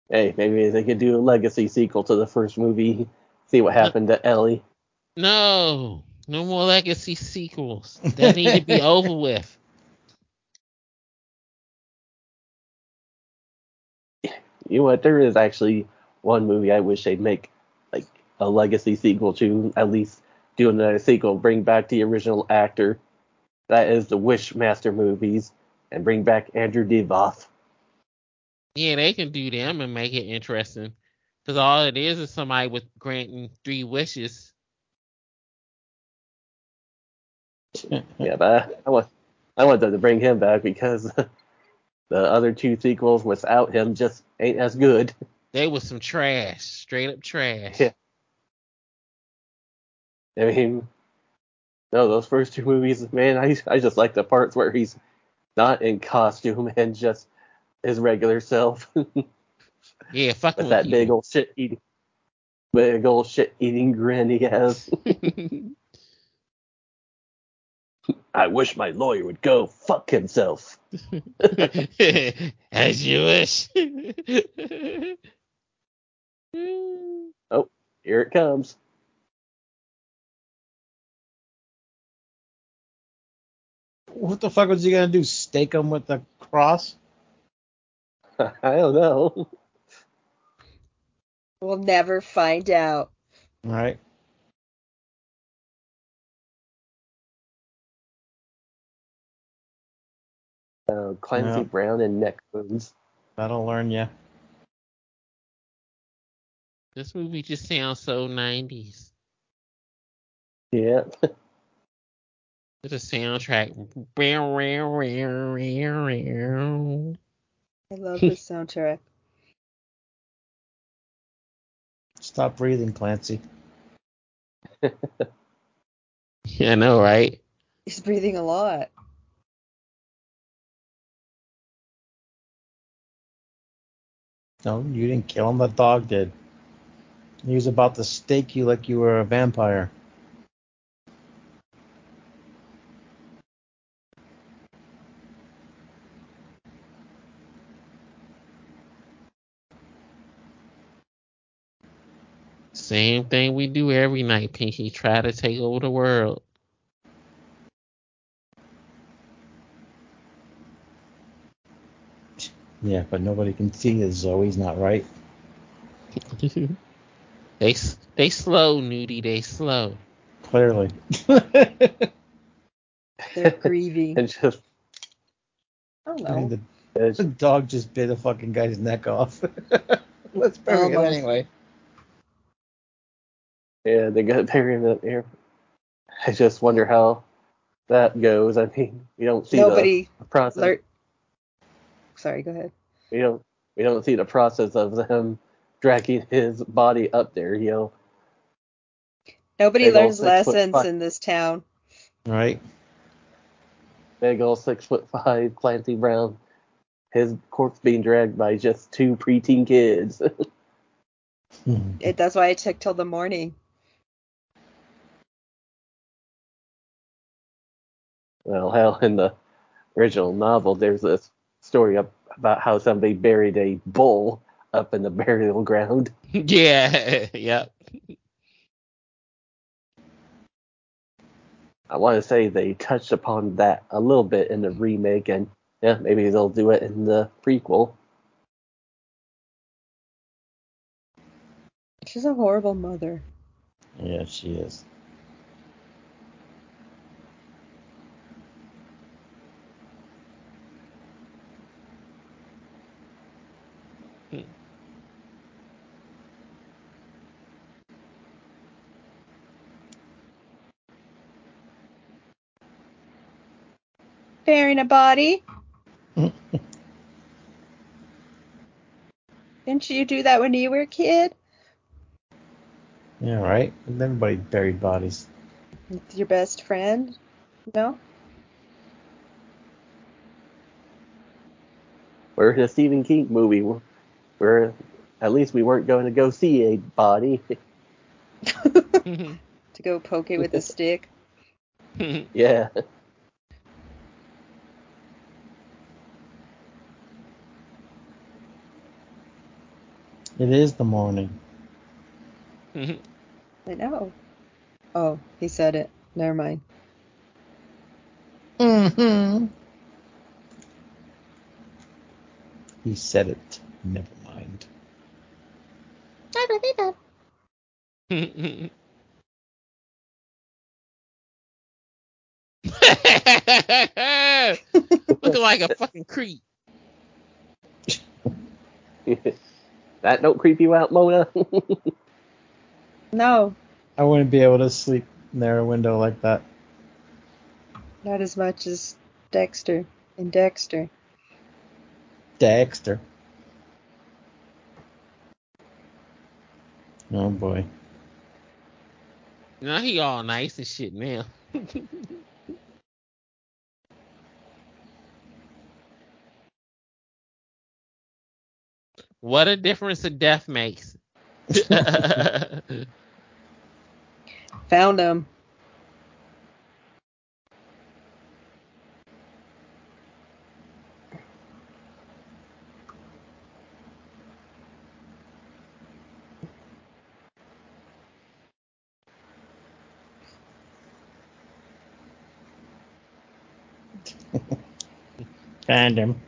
hey, maybe they could do a legacy sequel to the first movie. See what happened to Ellie. No, no more legacy sequels. That need to be [laughs] over with. You know what? There is actually one movie I wish they'd make like a legacy sequel to. At least do another sequel, bring back the original actor. That is the Wishmaster movies, and bring back Andrew Divoff. Yeah, they can do them and make it interesting. Because all it is is somebody with granting three wishes. [laughs] yeah, but I want I want them to bring him back because [laughs] the other two sequels without him just ain't as good. [laughs] They was some trash, straight up trash. Yeah. I mean, no, those first two movies, man, I I just like the parts where he's not in costume and just his regular self. yeah, fucking with that big old shit eating, big old shit eating grin he has. I wish my lawyer would go fuck himself. [laughs] As you wish. [laughs] oh, here it comes. What the fuck was he gonna do? Stake him with the cross? [laughs] I don't know. We'll never find out. All right. Uh, Clancy Brown and neck wounds. That'll learn you. This movie just sounds so 90s. Yeah. It's a soundtrack. I love [laughs] the soundtrack. Stop breathing, Clancy. [laughs] yeah, I know, right? He's breathing a lot. No, you didn't kill him. The dog did. He was about to stake you like you were a vampire. Same thing we do every night, Pinky. Try to take over the world. Yeah, but nobody can see that Zoe's not right. [laughs] they they slow, Nudie. They slow. Clearly. [laughs] They're grieving. [laughs] and just oh, I don't know. the, the dog just bit a fucking guy's neck off. Let's bury Oh, it my- anyway. yeah, they got buried in there. I just wonder how that goes. I mean, we don't see Nobody the process. learned. Sorry, go ahead. We don't we don't see the process of them dragging his body up there. You know, Nobody Big learns lessons in this town. Right? big old six foot five Clancy Brown, his corpse being dragged by just two preteen kids. [laughs] It, that's why it took till the morning. well, hell, in the original novel, there's this story up about how somebody buried a bull up in the [laughs] burial ground. yeah, [laughs] yep. I want to say they touched upon that a little bit in the remake, and yeah, maybe they'll do it in the prequel. She's a horrible mother. yeah, she is. Burying a body. [laughs] Didn't you do that when you were a kid? Yeah, right? Everybody buried bodies. Your best friend? No? We're in a Stephen King movie. We're, we're at least we weren't going to go see a body. [laughs] [laughs] to go poke it with a stick. yeah. It is the morning. I know. Oh, he said it. Never mind. Mm-hmm. He said it. Never mind. [laughs] Looking like a fucking creep. [laughs] that don't creep you out, Mona? [laughs] No, I wouldn't be able to sleep near a window like that. not as much as Dexter and Dexter. Dexter. Oh boy. Now he all nice and shit now. [laughs] what a difference a death makes. [laughs] Found him. Found him.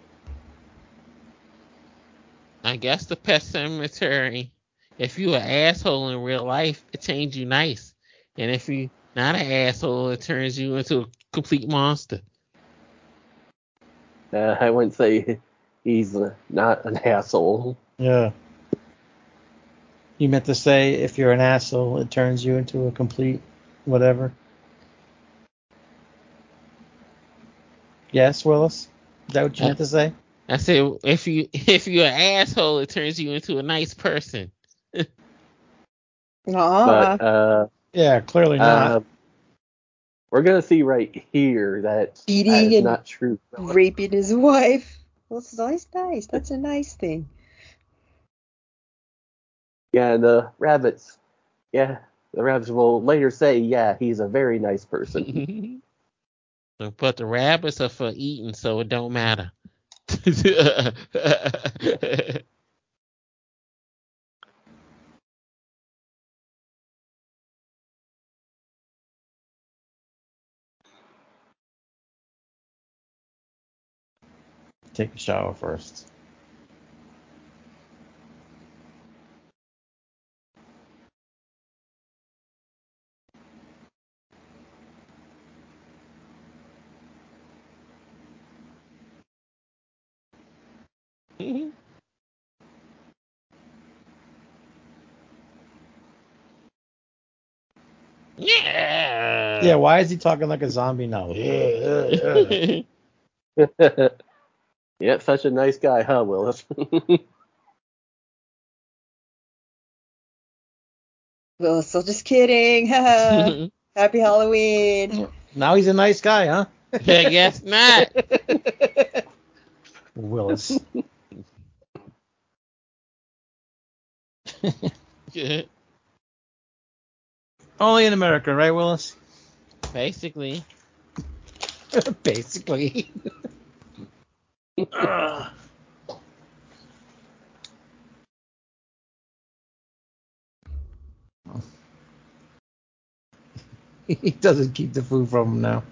I guess the pet cemetery, if you an asshole in real life, it changes you nice. And if you not an asshole, it turns you into a complete monster. Uh, [laughs] I wouldn't say he's uh, not an asshole. Yeah. You meant to say if you're an asshole, it turns you into a complete whatever. Yes, Willis? Is that what you meant to say? I said if you [laughs] if you're an asshole, it turns you into a nice person. [laughs] Aw. But uh, Yeah, clearly not. uh, we're gonna see right here that Eating that is and not true. raping his wife. Well, that's nice, nice. That's a nice thing. Yeah, and the rabbits. Yeah, the rabbits will later say, yeah, he's a very nice person. [laughs] but the rabbits are for eating, so it don't matter. Take a shower first. Yeah. Yeah, why is he talking like a zombie now? [laughs] yep, such a nice guy, huh, Willis? [laughs] Well, so just kidding. [laughs] Happy Halloween. now he's a nice guy, huh? I guess not. Willis. Only in America, right, Willis? Basically. [laughs] Basically. Ugh. [laughs] he doesn't keep the food from him now.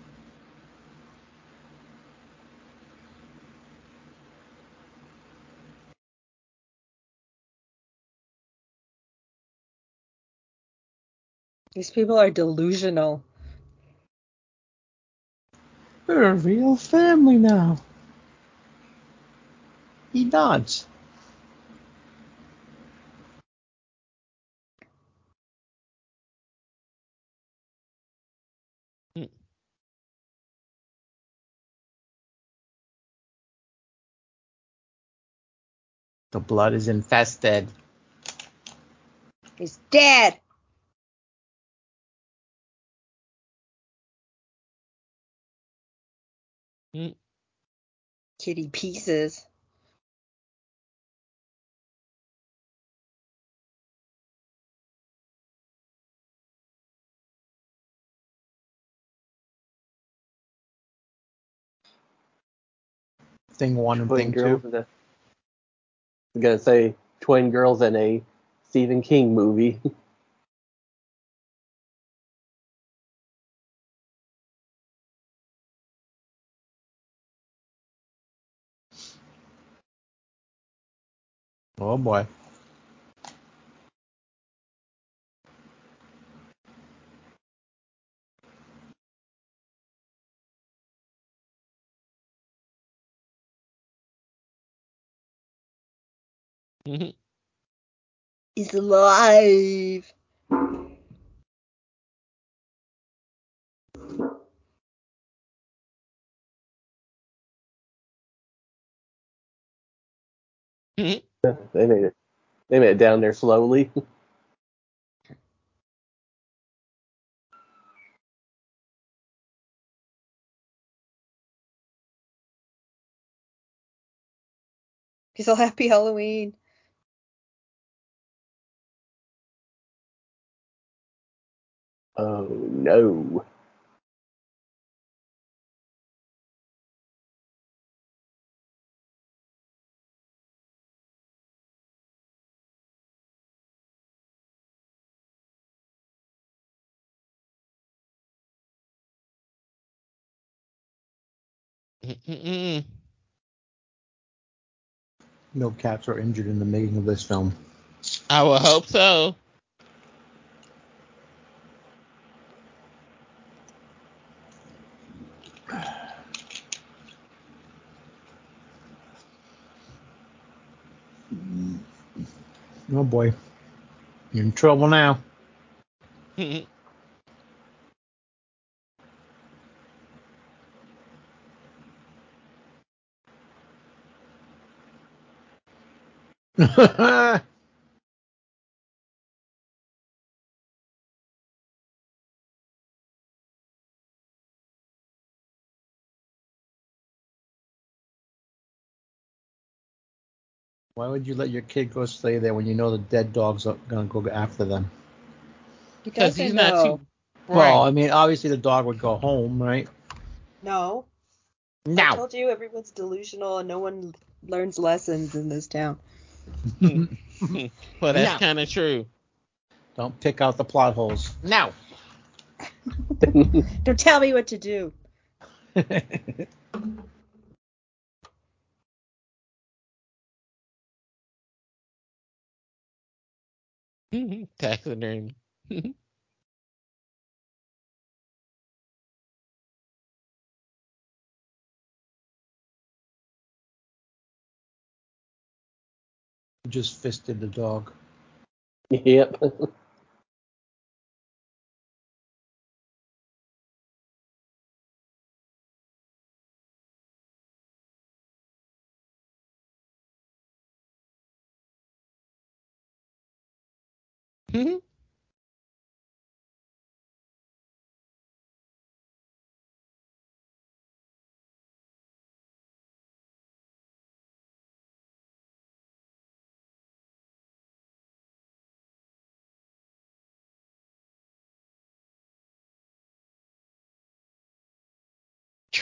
These people are delusional. We're a real family now. He nods. The blood is infested. He's dead. Kitty pieces. Thing one and twin thing girls two. in a, I'm gonna say twin girls in a Stephen King movie. [laughs] Oh boy. [laughs] He's alive. [laughs] they made it. They made it down there slowly. [laughs] He's all happy Halloween. oh no. Mm-mm-mm. No cats were injured in the making of this film. I will hope so. Oh boy. You're in trouble now. [laughs] Why would you let your kid go stay there when you know the dead dog's are gonna go after them? He Because doesn't he's know. not too. Well, I mean, obviously the dog would go home, right? No. I No. told you everyone's delusional and no one learns lessons in this town. [laughs] well, that's kind of true. Don't pick out the plot holes. Now. [laughs] Don't tell me what to do. [laughs] Taxidermy. Just fisted the dog. Yep. [laughs] Mm-hmm.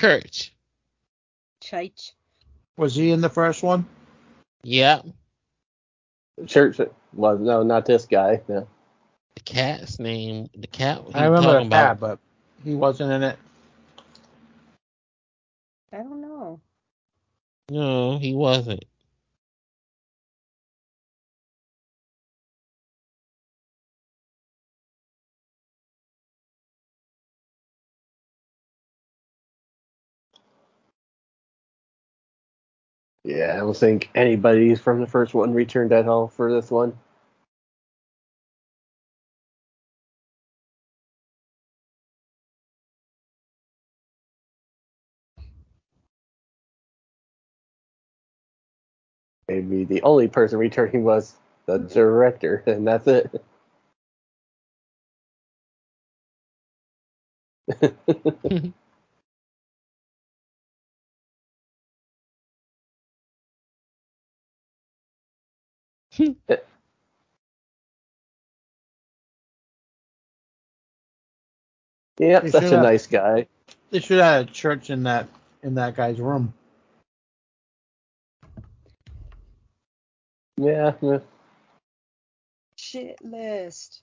Church. Church. Was he in the first one? Yep. Church was no, not this guy. No. The cat's name. The cat. I remember talking the cat, about. but he wasn't in it. I don't know. No, he wasn't. Yeah, I don't think anybody from the first one returned at all for this one. Maybe the only person returning was the director, [laughs] and that's it. [laughs] [laughs] Yep, They such a have- nice guy. They should have a church in that in that guy's room. Yeah, yeah. Shit list.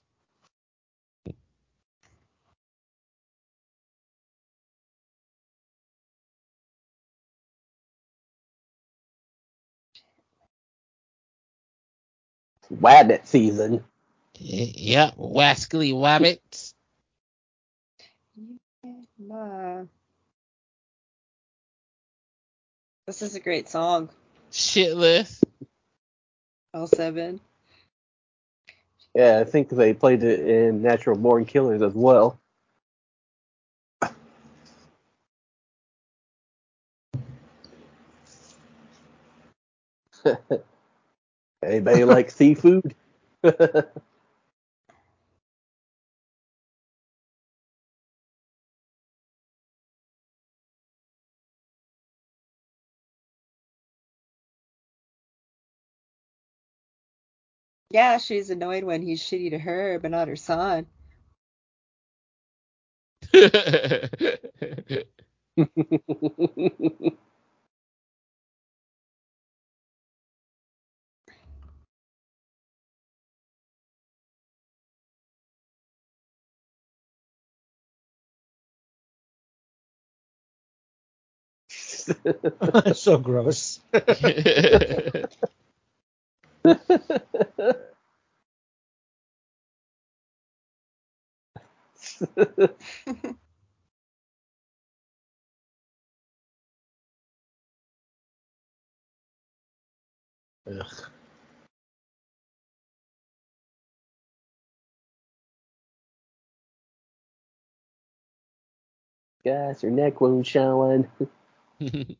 Wabbit season. Y- Yep. Wascally Wabbits. Nah. This is a great song. Shitless. All seven. Yeah, I think they played it in Natural Born Killers as well. [laughs] Anybody like seafood? [laughs] Yeah, she's annoyed when he's shitty to her, but not her son. [laughs] [laughs] [laughs] so gross. Ugh. Guys, your neck wound showing. [laughs] [laughs]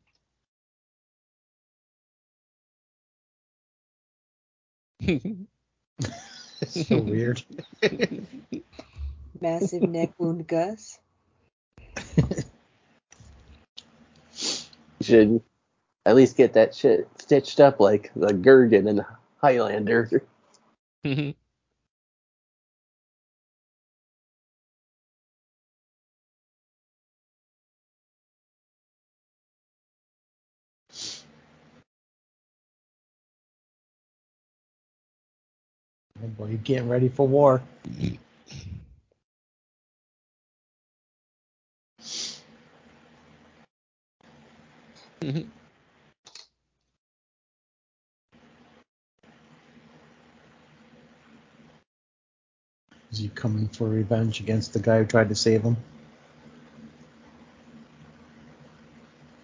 It's so weird. [laughs] Massive neck wound, Gus. You should at least get that shit stitched up like the Kurgan and Highlander. [laughs] Oh boy, you're getting ready for war. [laughs] Is he coming for revenge against the guy who tried to save him?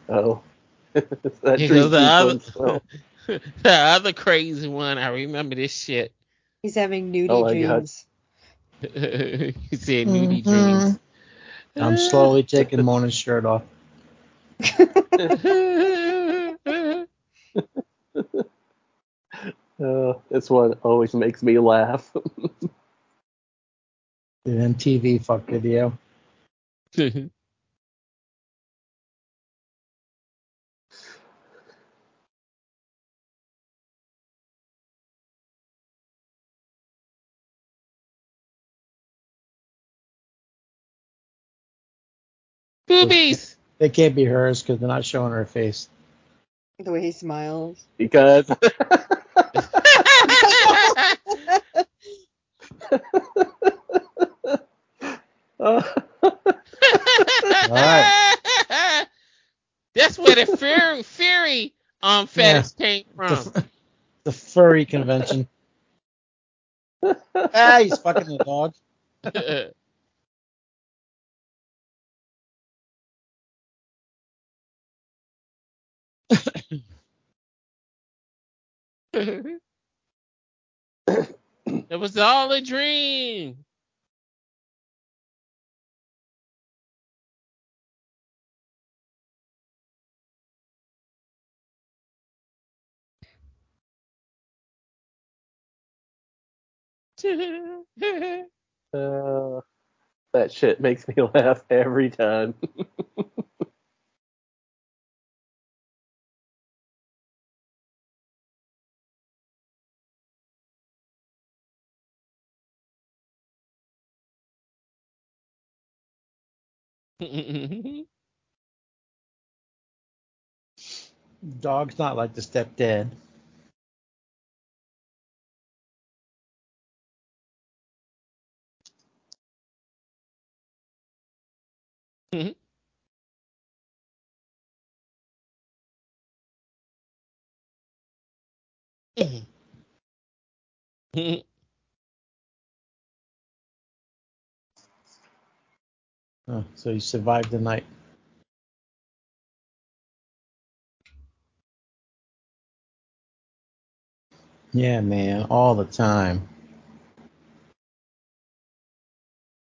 Oh. [laughs] that Here goes the other, [laughs] the other crazy one. I remember this shit. He's having nudie oh dreams. [laughs] He's said nudie mm-hmm. dreams. I'm slowly taking Mona's shirt off. uh, [laughs] this one always makes me laugh. [laughs] the MTV fuck video. Boobies. They can't be hers because they're not showing her face. The way he smiles. Because. All right. [laughs] That's where the furry, furry um fetish yeah. came from. The, the furry convention. [laughs] ah, he's fucking the dog. [laughs] it was all a dream. [laughs] uh, that shit makes me [laughs] laugh every time. [laughs] [laughs] Dog's not like the stepdad. [laughs] Oh, so you survived the night. Yeah, man, all the time.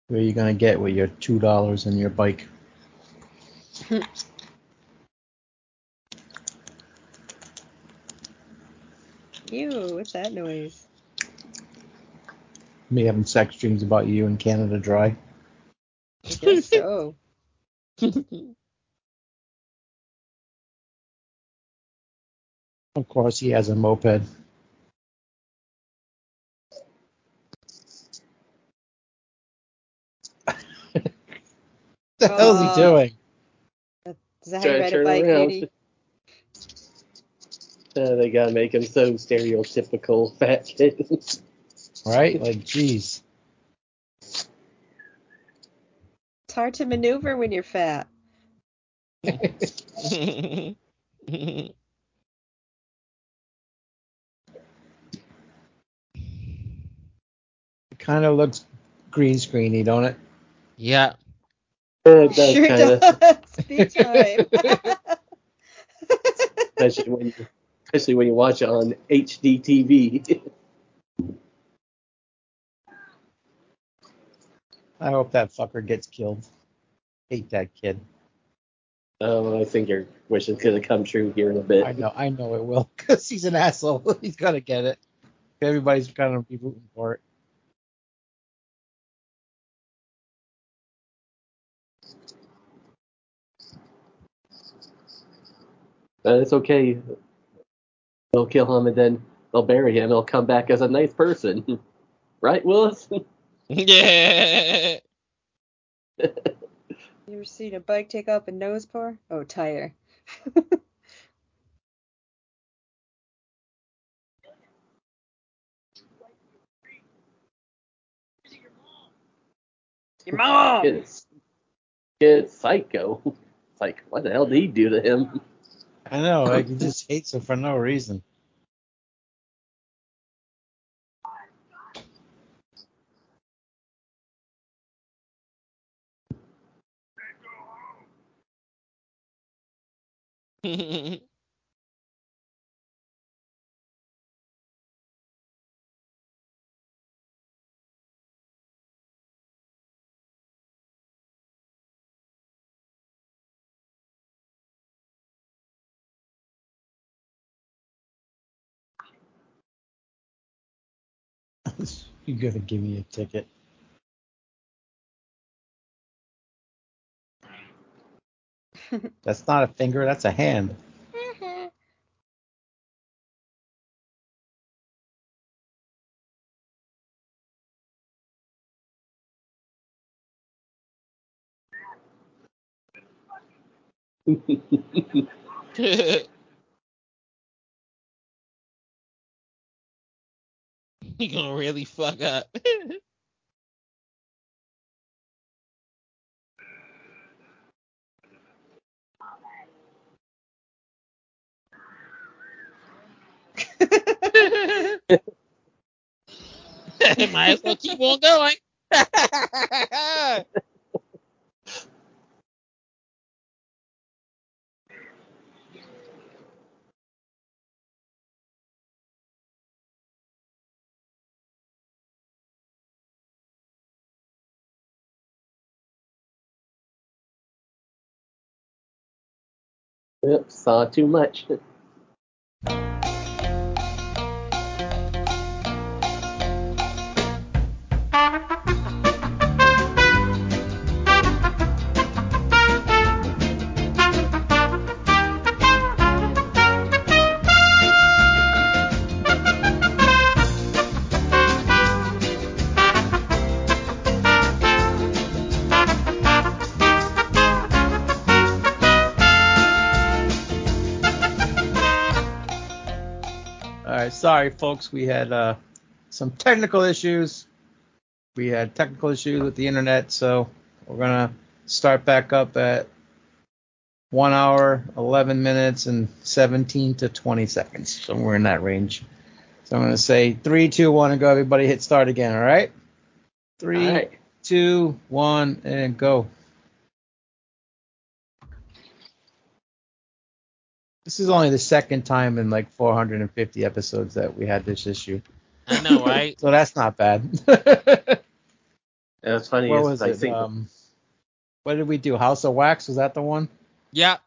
Where are you gonna get with your two dollars and your bike? [laughs] Ew, what's that noise? Me having sex dreams about you in Canada Dry. I guess so. [laughs] of course, he has a moped. [laughs] the hell is he doing? Is that how you ride a bike, Katie? [laughs] Uh, they gotta make him so stereotypical fat kid. right? Like, jeez. Hard to maneuver when you're fat. [laughs] it kind of looks green screeny, don't it? Yeah. It does sure kinda. does. [laughs] Big time. especially when you, especially when you watch it on HD TV. [laughs] I hope that fucker gets killed. Hate that kid. Oh, I think your wish is gonna come true here in a bit. I know, I know it will, [laughs] because he's an asshole. [laughs] he's gonna get it. Everybody's gonna be rooting for it. But it's okay. They'll kill him and then they'll bury him. He'll come back as a nice person, [laughs] right, Willis? Yeah. [laughs] you ever seen a bike take off a nose pour? Oh, tire. Your mom. It's, it's psycho. It's like, what the hell did he do to him? I know, like he [laughs] just hates him for no reason. [laughs] [laughs] You're gonna give me a ticket. [laughs] that's not a finger, that's a hand. Mm-hmm. [laughs] he gonna really fuck up. [laughs] Might as well keep on going. Yep, saw too much. Sorry, folks. We had uh, some technical issues. We had technical issues with the internet, so we're gonna start back up at one hour, 11 minutes, and 17 to 20 seconds, somewhere in that range. So I'm gonna say three, two, one, and go. Everybody hit start again. All right. Three, all right. two, one, and go. This is only the second time in like 450 episodes that we had this issue. I know, right? [laughs] so that's not bad. yeah, it's funny. What was I it? Think um, what did we do? House of Wax? Was that the one? Yeah.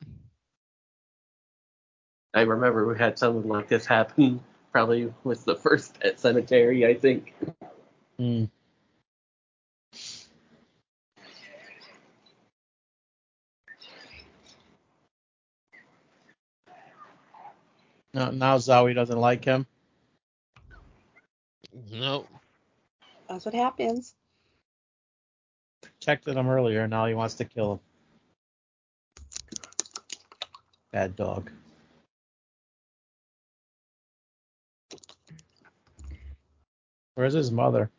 I remember we had something like this happen probably with the first Pet Sematary, I think. Hmm. No, now Zowie doesn't like him. Nope. That's what happens. Protected him earlier, now he wants to kill him. Bad dog. Where's his mother?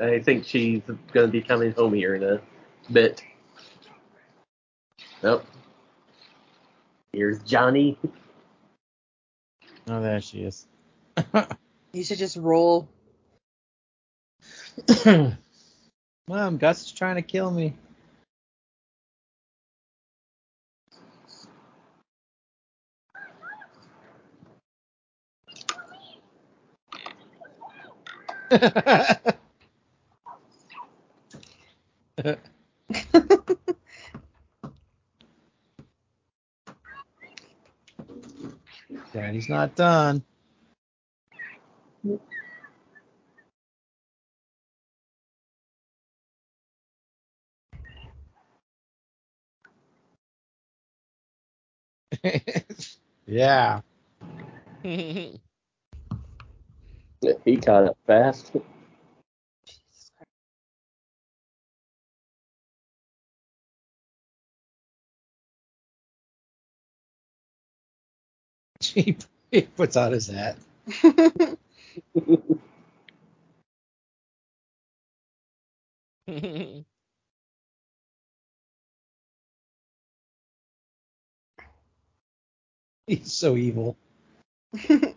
I think she's going to be coming home here in a bit. Nope. Here's Johnny. Oh, there she is. [laughs] you should just roll. [coughs] Mom, Gus is trying to kill me. [laughs] Daddy's not done. [laughs] yeah. [laughs] he caught up fast. He, [laughs] he puts on his hat. [laughs] He's so evil. you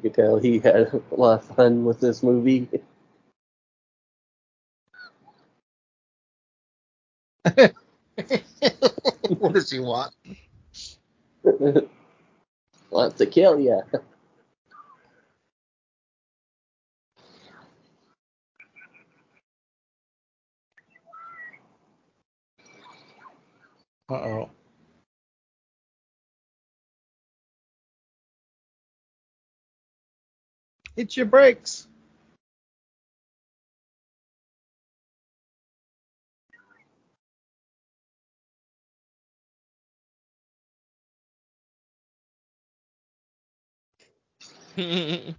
could tell he had a lot of fun with this movie. [laughs] what does he want? Wants to kill you. Uh oh. Hit your brakes. [laughs]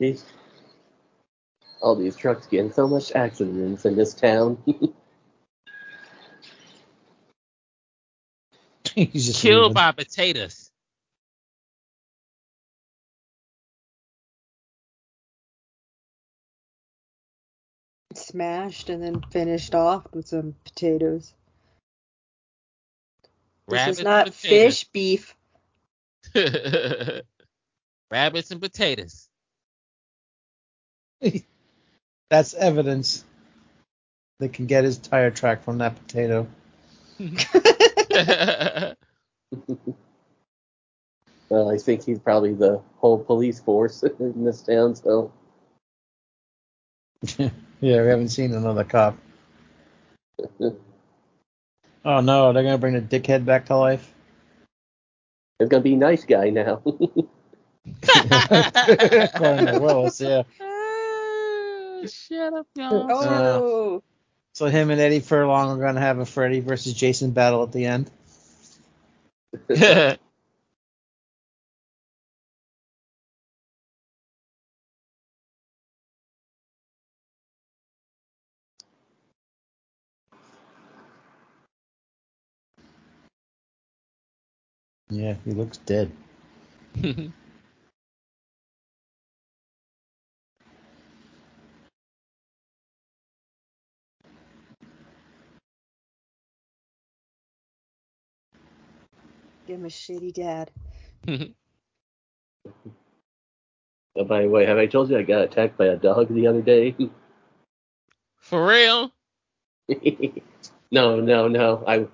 These, all these trucks getting so much accidents in this town. [laughs] [laughs] He's just Killed leaving. by potatoes. Smashed and then finished off with some potatoes. This is not fish beef. [laughs] Rabbits and potatoes. [laughs] That's evidence they can get his tire track from that potato. [laughs] well, I think he's probably the whole police force in this town, so yeah, we haven't seen another cop. Oh no, they're gonna bring the dickhead back to life. it's gonna be nice guy now. [laughs] According Willis, yeah. Ah, Shut up, y'all. Oh, So him and Eddie Furlong are gonna have a Freddy versus Jason battle at the end. [laughs] Yeah, he looks dead. [laughs] give him a shitty dad. Oh, by the way, have I told you I got attacked by a dog the other day? [laughs] For real? [laughs] no, no, no. I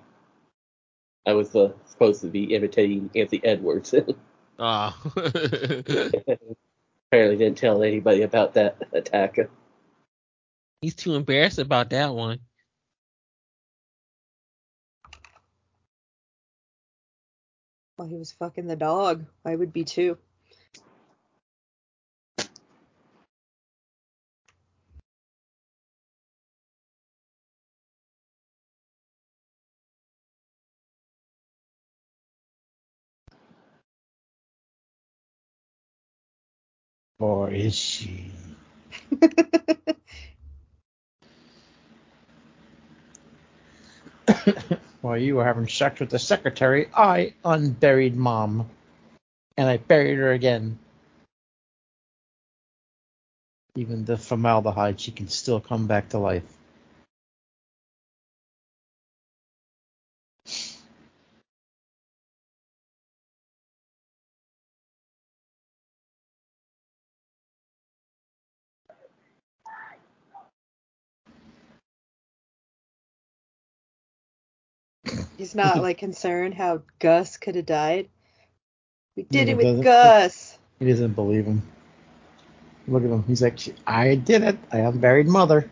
I was uh, supposed to be imitating Anthony Edwards. Oh. [laughs] [laughs] Apparently didn't tell anybody about that attack. He's too embarrassed about that one. Well, he was fucking the dog. I would be too. Or is she? While you were having sex with the secretary, I unburied mom. And I buried her again. Even the formaldehyde, she can still come back to life. He's not like concerned how Gus could have died. We did No, it with. Gus. He doesn't believe him. Look at him. He's like, I did it. I unburied mother.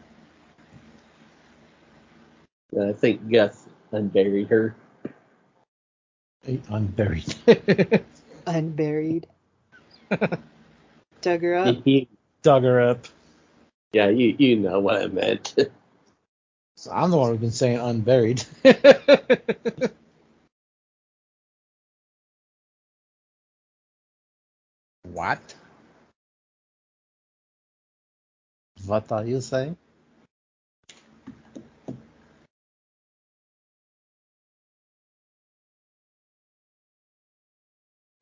I think Gus unburied her. He unburied. [laughs] Unburied. [laughs] Dug her up. He- Dug her up. yeah, you you know what I meant. [laughs] So I'm the one who's been saying unburied. [laughs] what? What are you saying?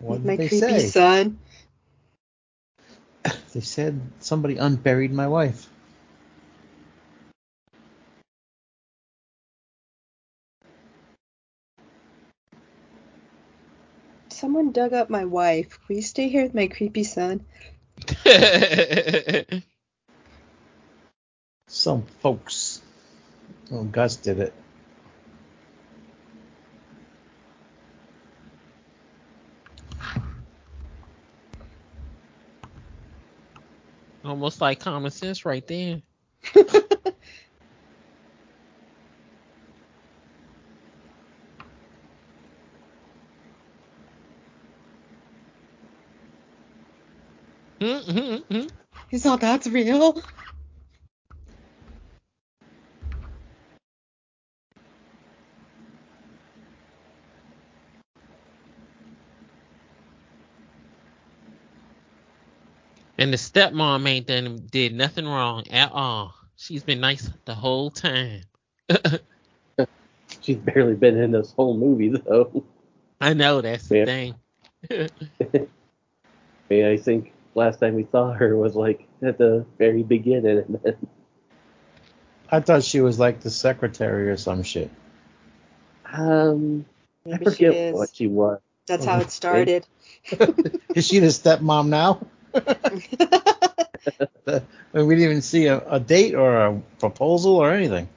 What My did they creepy say? son. They said somebody unburied my wife. Someone dug up my wife. Will you stay here with my creepy son? [laughs] Some folks. Oh, Gus did it. Almost like common sense right there. [laughs] Mm-hmm. He thought that's real. And the stepmom ain't done did nothing wrong at all. She's been nice the whole time. [laughs] She's barely been in this whole movie though. I know that's the yeah. thing. [laughs] [laughs] yeah, I think last time we saw her was like at the very beginning. [laughs] I thought she was like the secretary or some shit. Um, Maybe I forget she what she was. That's how it [laughs] started. [laughs] is she the stepmom now? we didn't even see a, a, date or a proposal or anything.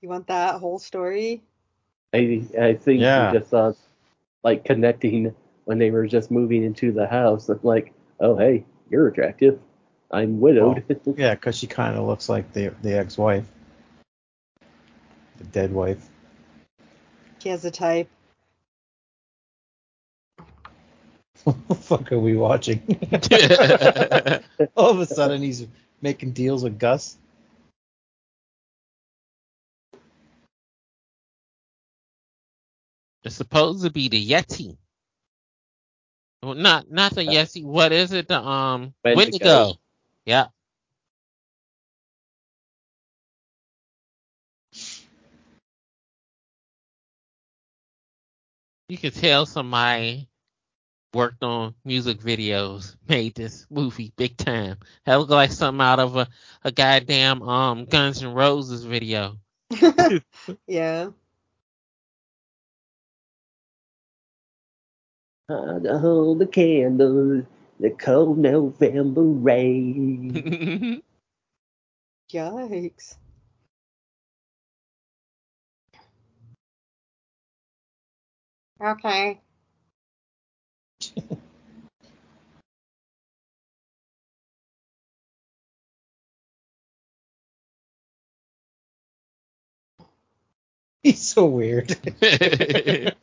You want that whole story? I I think yeah. we just saw like connecting when they were just moving into the house. I'm Like, oh hey, you're attractive. I'm widowed. Oh, yeah, because she kind of looks like the the ex-wife, the dead wife. She has a type. [laughs] what the fuck are we watching? [laughs] All of a sudden, he's making deals with Gus. It's supposed to be the Yeti. Well, not not the Yeti. What is it? The um Wendigo. Wendigo. Yeah. You can tell somebody worked on music videos, made this movie big time. That looked like something out of a, a goddamn um Guns N' Roses video. [laughs] yeah. To hold the candle, the cold November rain. [laughs] Yikes. Okay. [laughs] He's so weird. [laughs]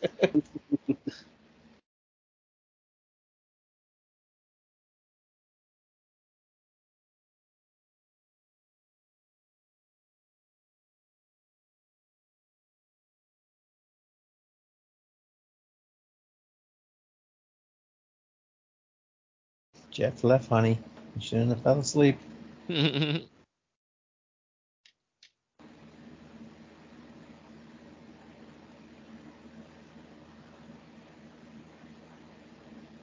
Jeff left, honey. You shouldn't have fell asleep. [laughs]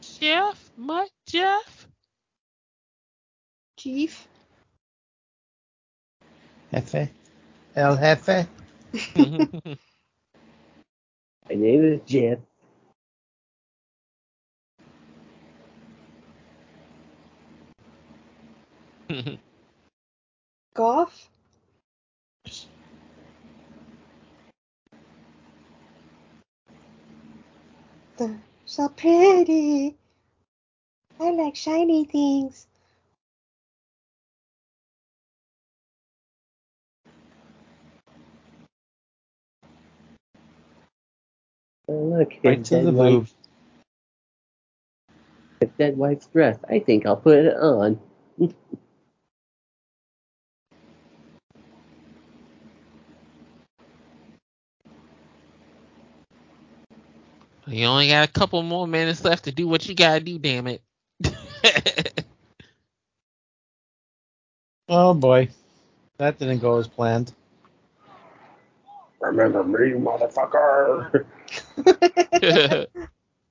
Jeff? What, Jeff? Chief? Jefe? El Jefe? [laughs] My name is Jeff. Goff? They're so pretty. I like shiny things. Oh, look, right to the move. It's dead wife's dress. I think I'll put it on. You only got a couple more minutes left to do what you gotta do, damn it. [laughs] oh boy. That didn't go as planned. Remember me, motherfucker.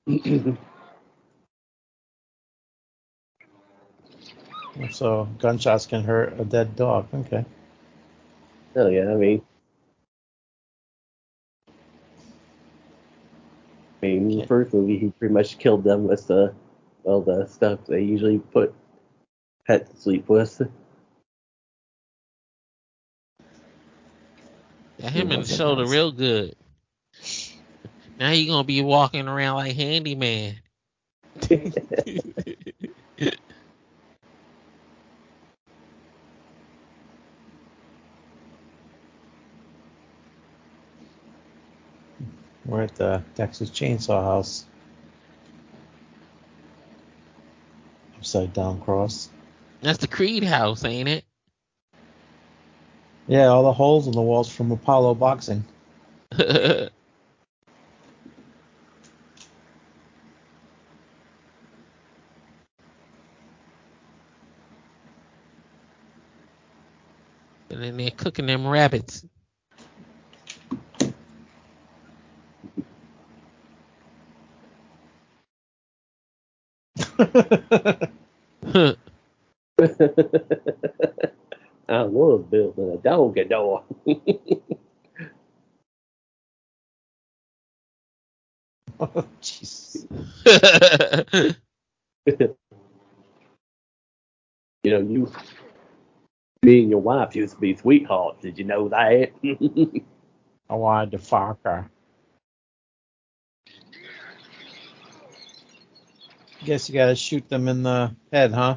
[laughs] [laughs] so gunshots can hurt a dead dog. Okay. Oh yeah, I mean I mean, in the first movie, he pretty much killed them with the Well, the stuff they usually put pets to sleep with. Got him and the shoulder real good. Now you gonna be walking around like handyman. [laughs] [laughs] We're at the Texas Chainsaw House. Upside down cross. That's the Creed house, ain't it? Yeah, all the holes in the walls from Apollo boxing. [laughs] and then they're cooking them rabbits. I was building a dog door. oh, jeez. you know, you, me and your wife used to be sweethearts. Did you know that? [laughs] Oh, I wanted to fuck her. Guess you gotta shoot them in the head, huh?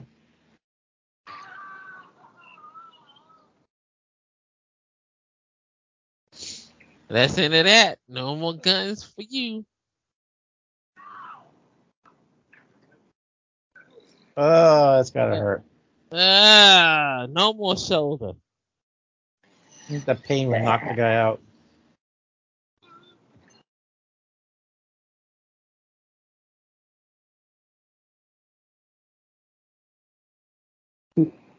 That's into that. No more guns for you. Oh, that's gotta hurt. Ah, no more shoulder. I think the pain will knock the guy out.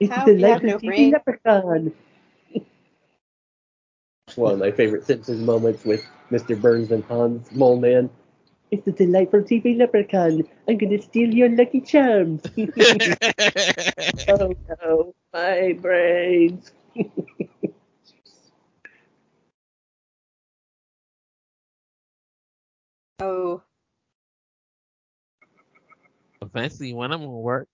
It's How? the You have life no of brain? leprechaun. One of my favorite Simpsons moments with Mr. Burns and Hans Moleman. It's the delightful TV leprechaun. I'm gonna steal your lucky charms. [laughs] [laughs] oh no, my brains. [laughs] Oh, Eventually, one of them will work.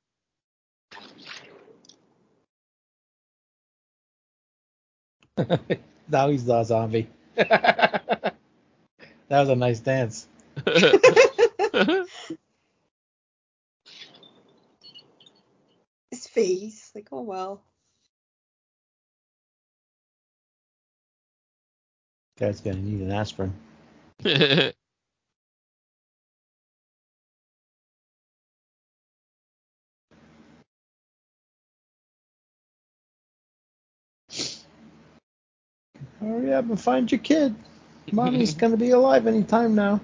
[laughs] now he's the zombie. [laughs] that was a nice dance. [laughs] his face. Like, oh well. Guy's gonna need an aspirin. Hurry up and find your kid. Mommy's gonna be alive anytime now.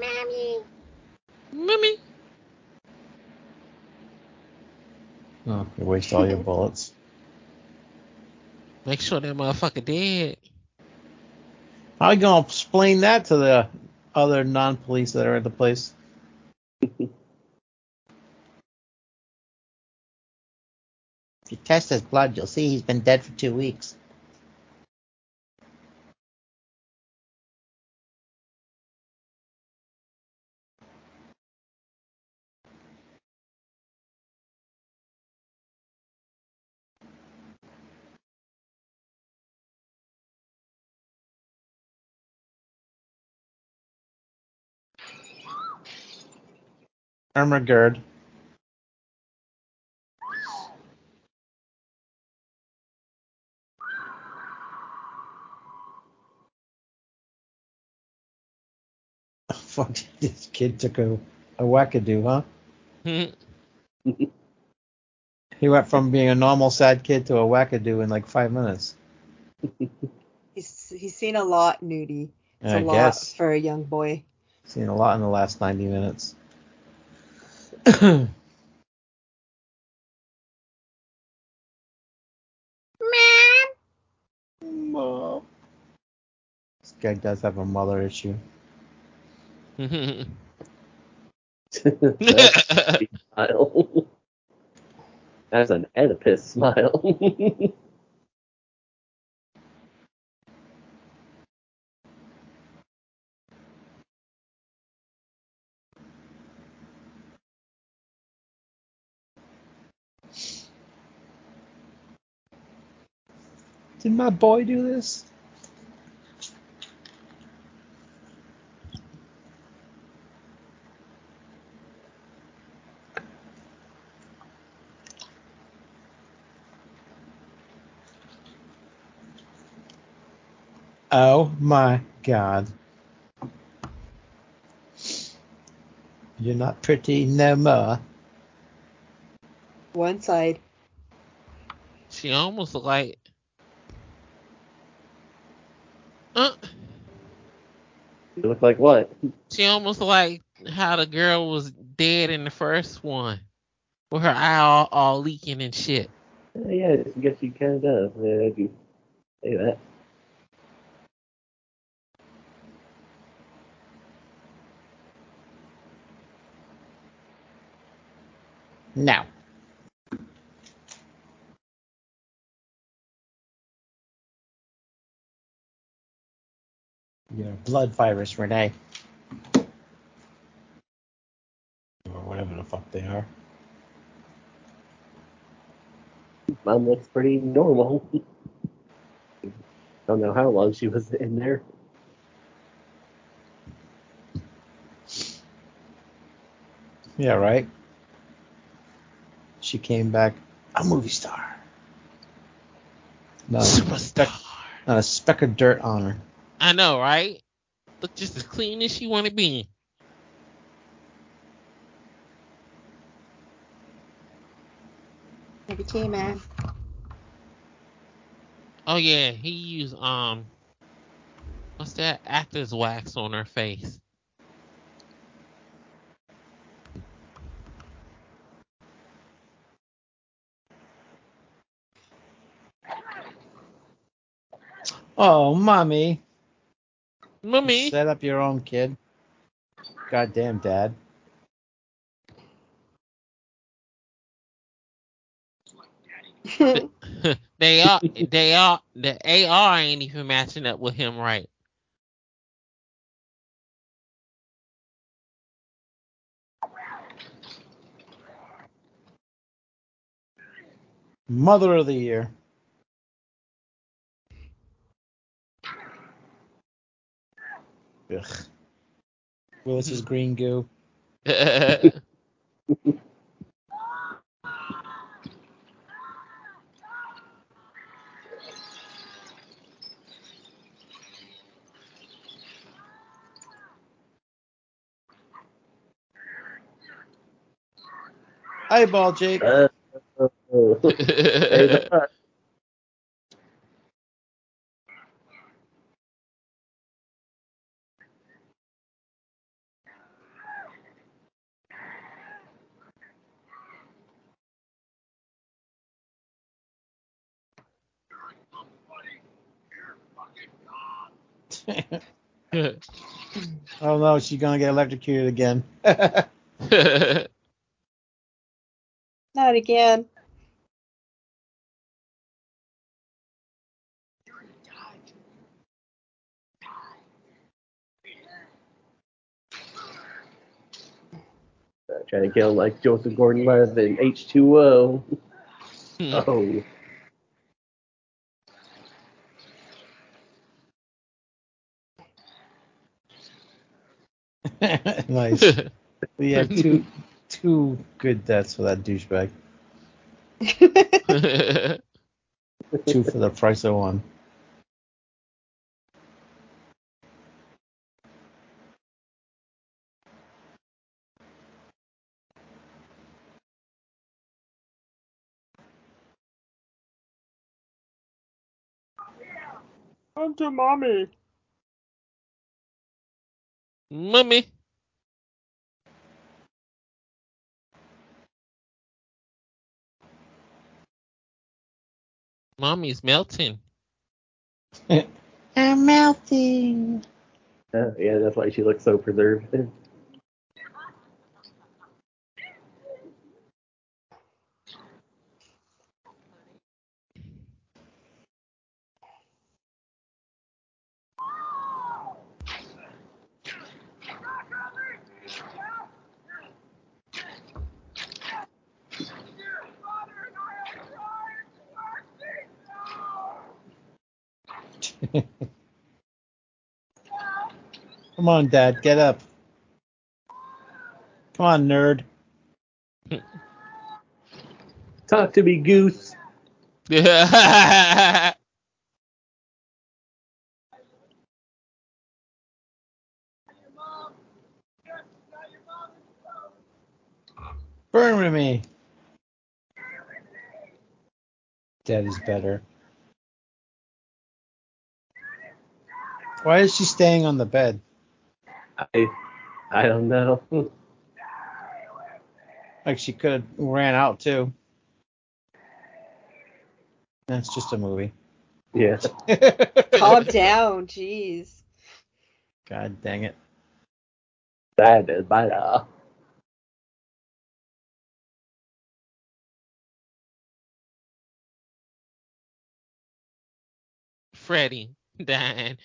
Mommy. Mommy. Oh, you waste all your bullets. Make sure that motherfucker dead. How you gonna explain that to the other non-police that are at the place? [laughs] If you test his blood, you'll see he's been dead for two weeks. Ermagerd. [laughs] Fuck, this kid took a, a wackadoo, huh? [laughs] He went from being a normal sad kid to a wackadoo in like five minutes. [laughs] He's he's seen a lot, Nudie. It's I a lot for a young boy. Seen a lot in the last 90 minutes. Mom. This guy does have a mother issue. [laughs] That's a [laughs] smile. [laughs] That's an Oedipus smile. My boy do this? Oh my god. You're not pretty no more. One side. She almost like. Uh, You look like what? she almost like how the girl was dead in the first one, with her eye all, all leaking and shit. Uh, yeah, I guess you kind of does. Yeah, I do say that. No. You know, blood virus, Renee. Or whatever the fuck they are. Mom looks pretty normal. [laughs] Don't know how long she was in there. Yeah, right? She came back a movie star. Not a, speck, Superstar. not a speck of dirt on her. I know, right? Look just as clean as she want to be. Maybe K man. Oh yeah, he used um, what's that? Actor's wax on her face. Oh, mommy. Mummy. Set up your own kid. Goddamn dad. [laughs] they are they are the AR ain't even matching up with him right. Mother of the year. Ugh. Is green goo. Eyeball, Jake. Uh, [laughs] [laughs] oh no, she's gonna get electrocuted again. [laughs] Not again. Trying to kill like Joseph Gordon-Levitt in H2O. Hmm. Oh, [laughs] nice. We had two two good deaths for that douchebag. [laughs] Two for the price of one. Come to mommy. Mummy. Mommy's melting. [laughs] I'm melting. uh, yeah, that's why she looks so preserved. [laughs] Come on, Dad, get up. Come on, nerd. Talk to me, Goose. [laughs] Burn with me. Daddy's better. Why is she staying on the bed? I I don't know. [laughs] Like she could have ran out too. That's just a movie. Yeah. [laughs] Calm down, jeez. God dang it. That is better. Uh, Freddy [laughs] dying.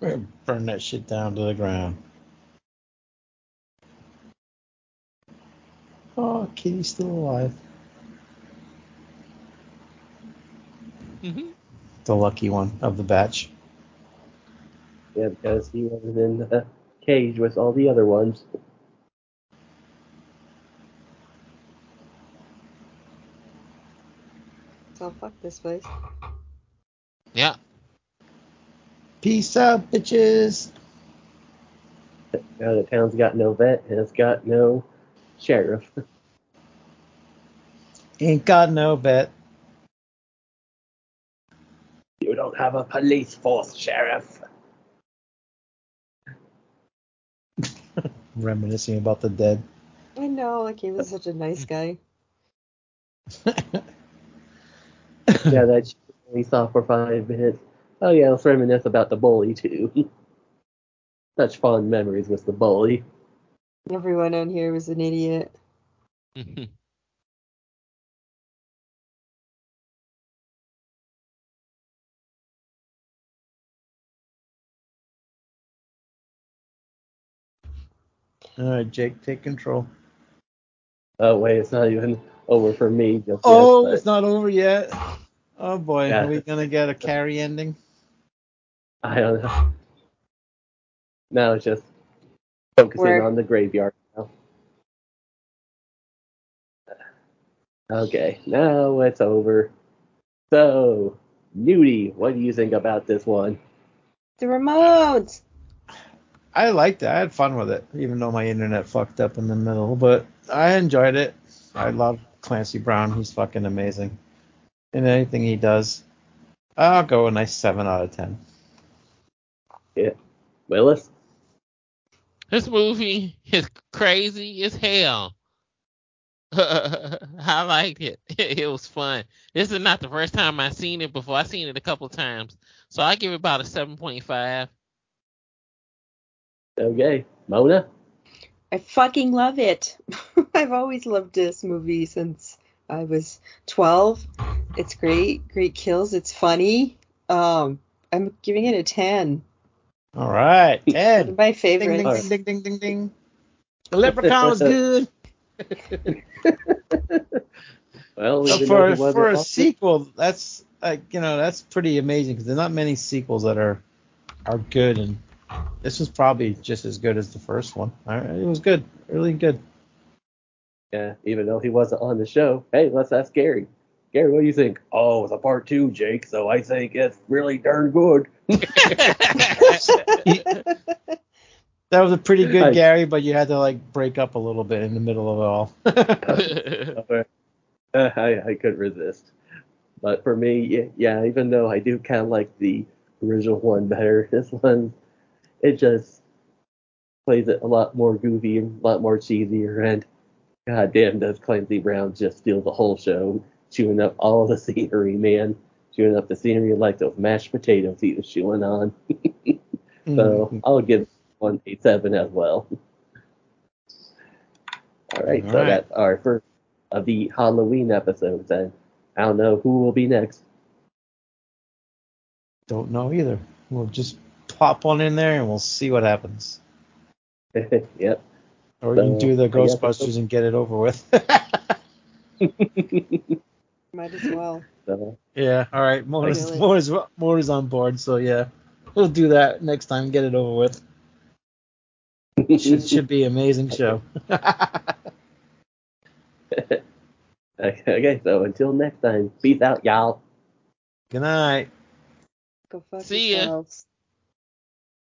Burn that shit down to the ground. Oh, Kitty's still alive. hmm The lucky one of the batch. Yeah, because he was in the cage with all the other ones. So fuck this place. Yeah. Peace out, bitches. Now the town's got no vet and it's got no sheriff. Ain't got no vet. You don't have a police force, sheriff. [laughs] Reminiscing about the dead. I know, like he was such a nice guy. [laughs] [laughs] yeah, that shit we saw for five minutes. Oh yeah, let's reminisce about the bully too. [laughs] Such fond memories with the bully. Everyone on here was an idiot. All right, [laughs] uh, Jake, take control. Oh wait, it's not even over for me just Oh, yet. it's not over yet. Oh boy, Yeah. are we gonna get a carry ending? I don't know. Now it's just focusing Where- on the graveyard now. Okay, now it's over. So, Nudie, what do you think about this one? The Ramones! I liked it. I had fun with it, even though my internet fucked up in the middle. But I enjoyed it. I love Clancy Brown. He's fucking amazing. In anything he does, I'll go a nice seven out of ten. Yeah, Willis? This movie is crazy as hell. [laughs] I liked it. [laughs] It was fun. This is not the first time I've seen it before. I've seen it a couple times. So I give it about a 7.5. Okay. Mona? I fucking love it. [laughs] I've always loved this movie since I was 12. It's great, great kills. It's funny. Um, I'm giving it a 10. All right, One Ed. of my favorite. favorites. ding ding ding ding ding ding. The Leprechaun was good. Well, But even though for for a on- sequel, that's like you know that's pretty amazing because there's not many sequels that are are good, and this was probably just as good as the first one. All right, It was good, really good. Yeah, even though he wasn't on the show. Hey, let's ask Gary. Gary, what do you think? Oh, it's a part two, Jake, so I think it's really darn good. [laughs] That was a pretty good Hi. Gary, but you had to like break up a little bit in the middle of it all. [laughs] Uh, I, I couldn't resist. But for me, yeah, yeah, even though I do kind of like the original one better, [laughs] this one, it just plays it a lot more goofy and a lot more cheesier. And goddamn, does Clancy Brown just steal the whole show, chewing up all the scenery, man. Chewing up the scenery like those mashed potatoes he was chewing on. [laughs] So Mhm. I'll give one a seven as well. All right, All so right. that's our first of the Halloween episodes, and I don't know who will be next. Don't know either. We'll just pop one in there and we'll see what happens. [laughs] yep. Or you can do the Ghostbusters and get it over with. [laughs] Might as well. [laughs] So, Yeah. All right. More is more is more is on board. So yeah, we'll do that next time. Get it over with. [laughs] Should should be amazing show. [laughs] okay, okay, so until next time, peace out, y'all. Good night. Go fuck See ya. yourselves.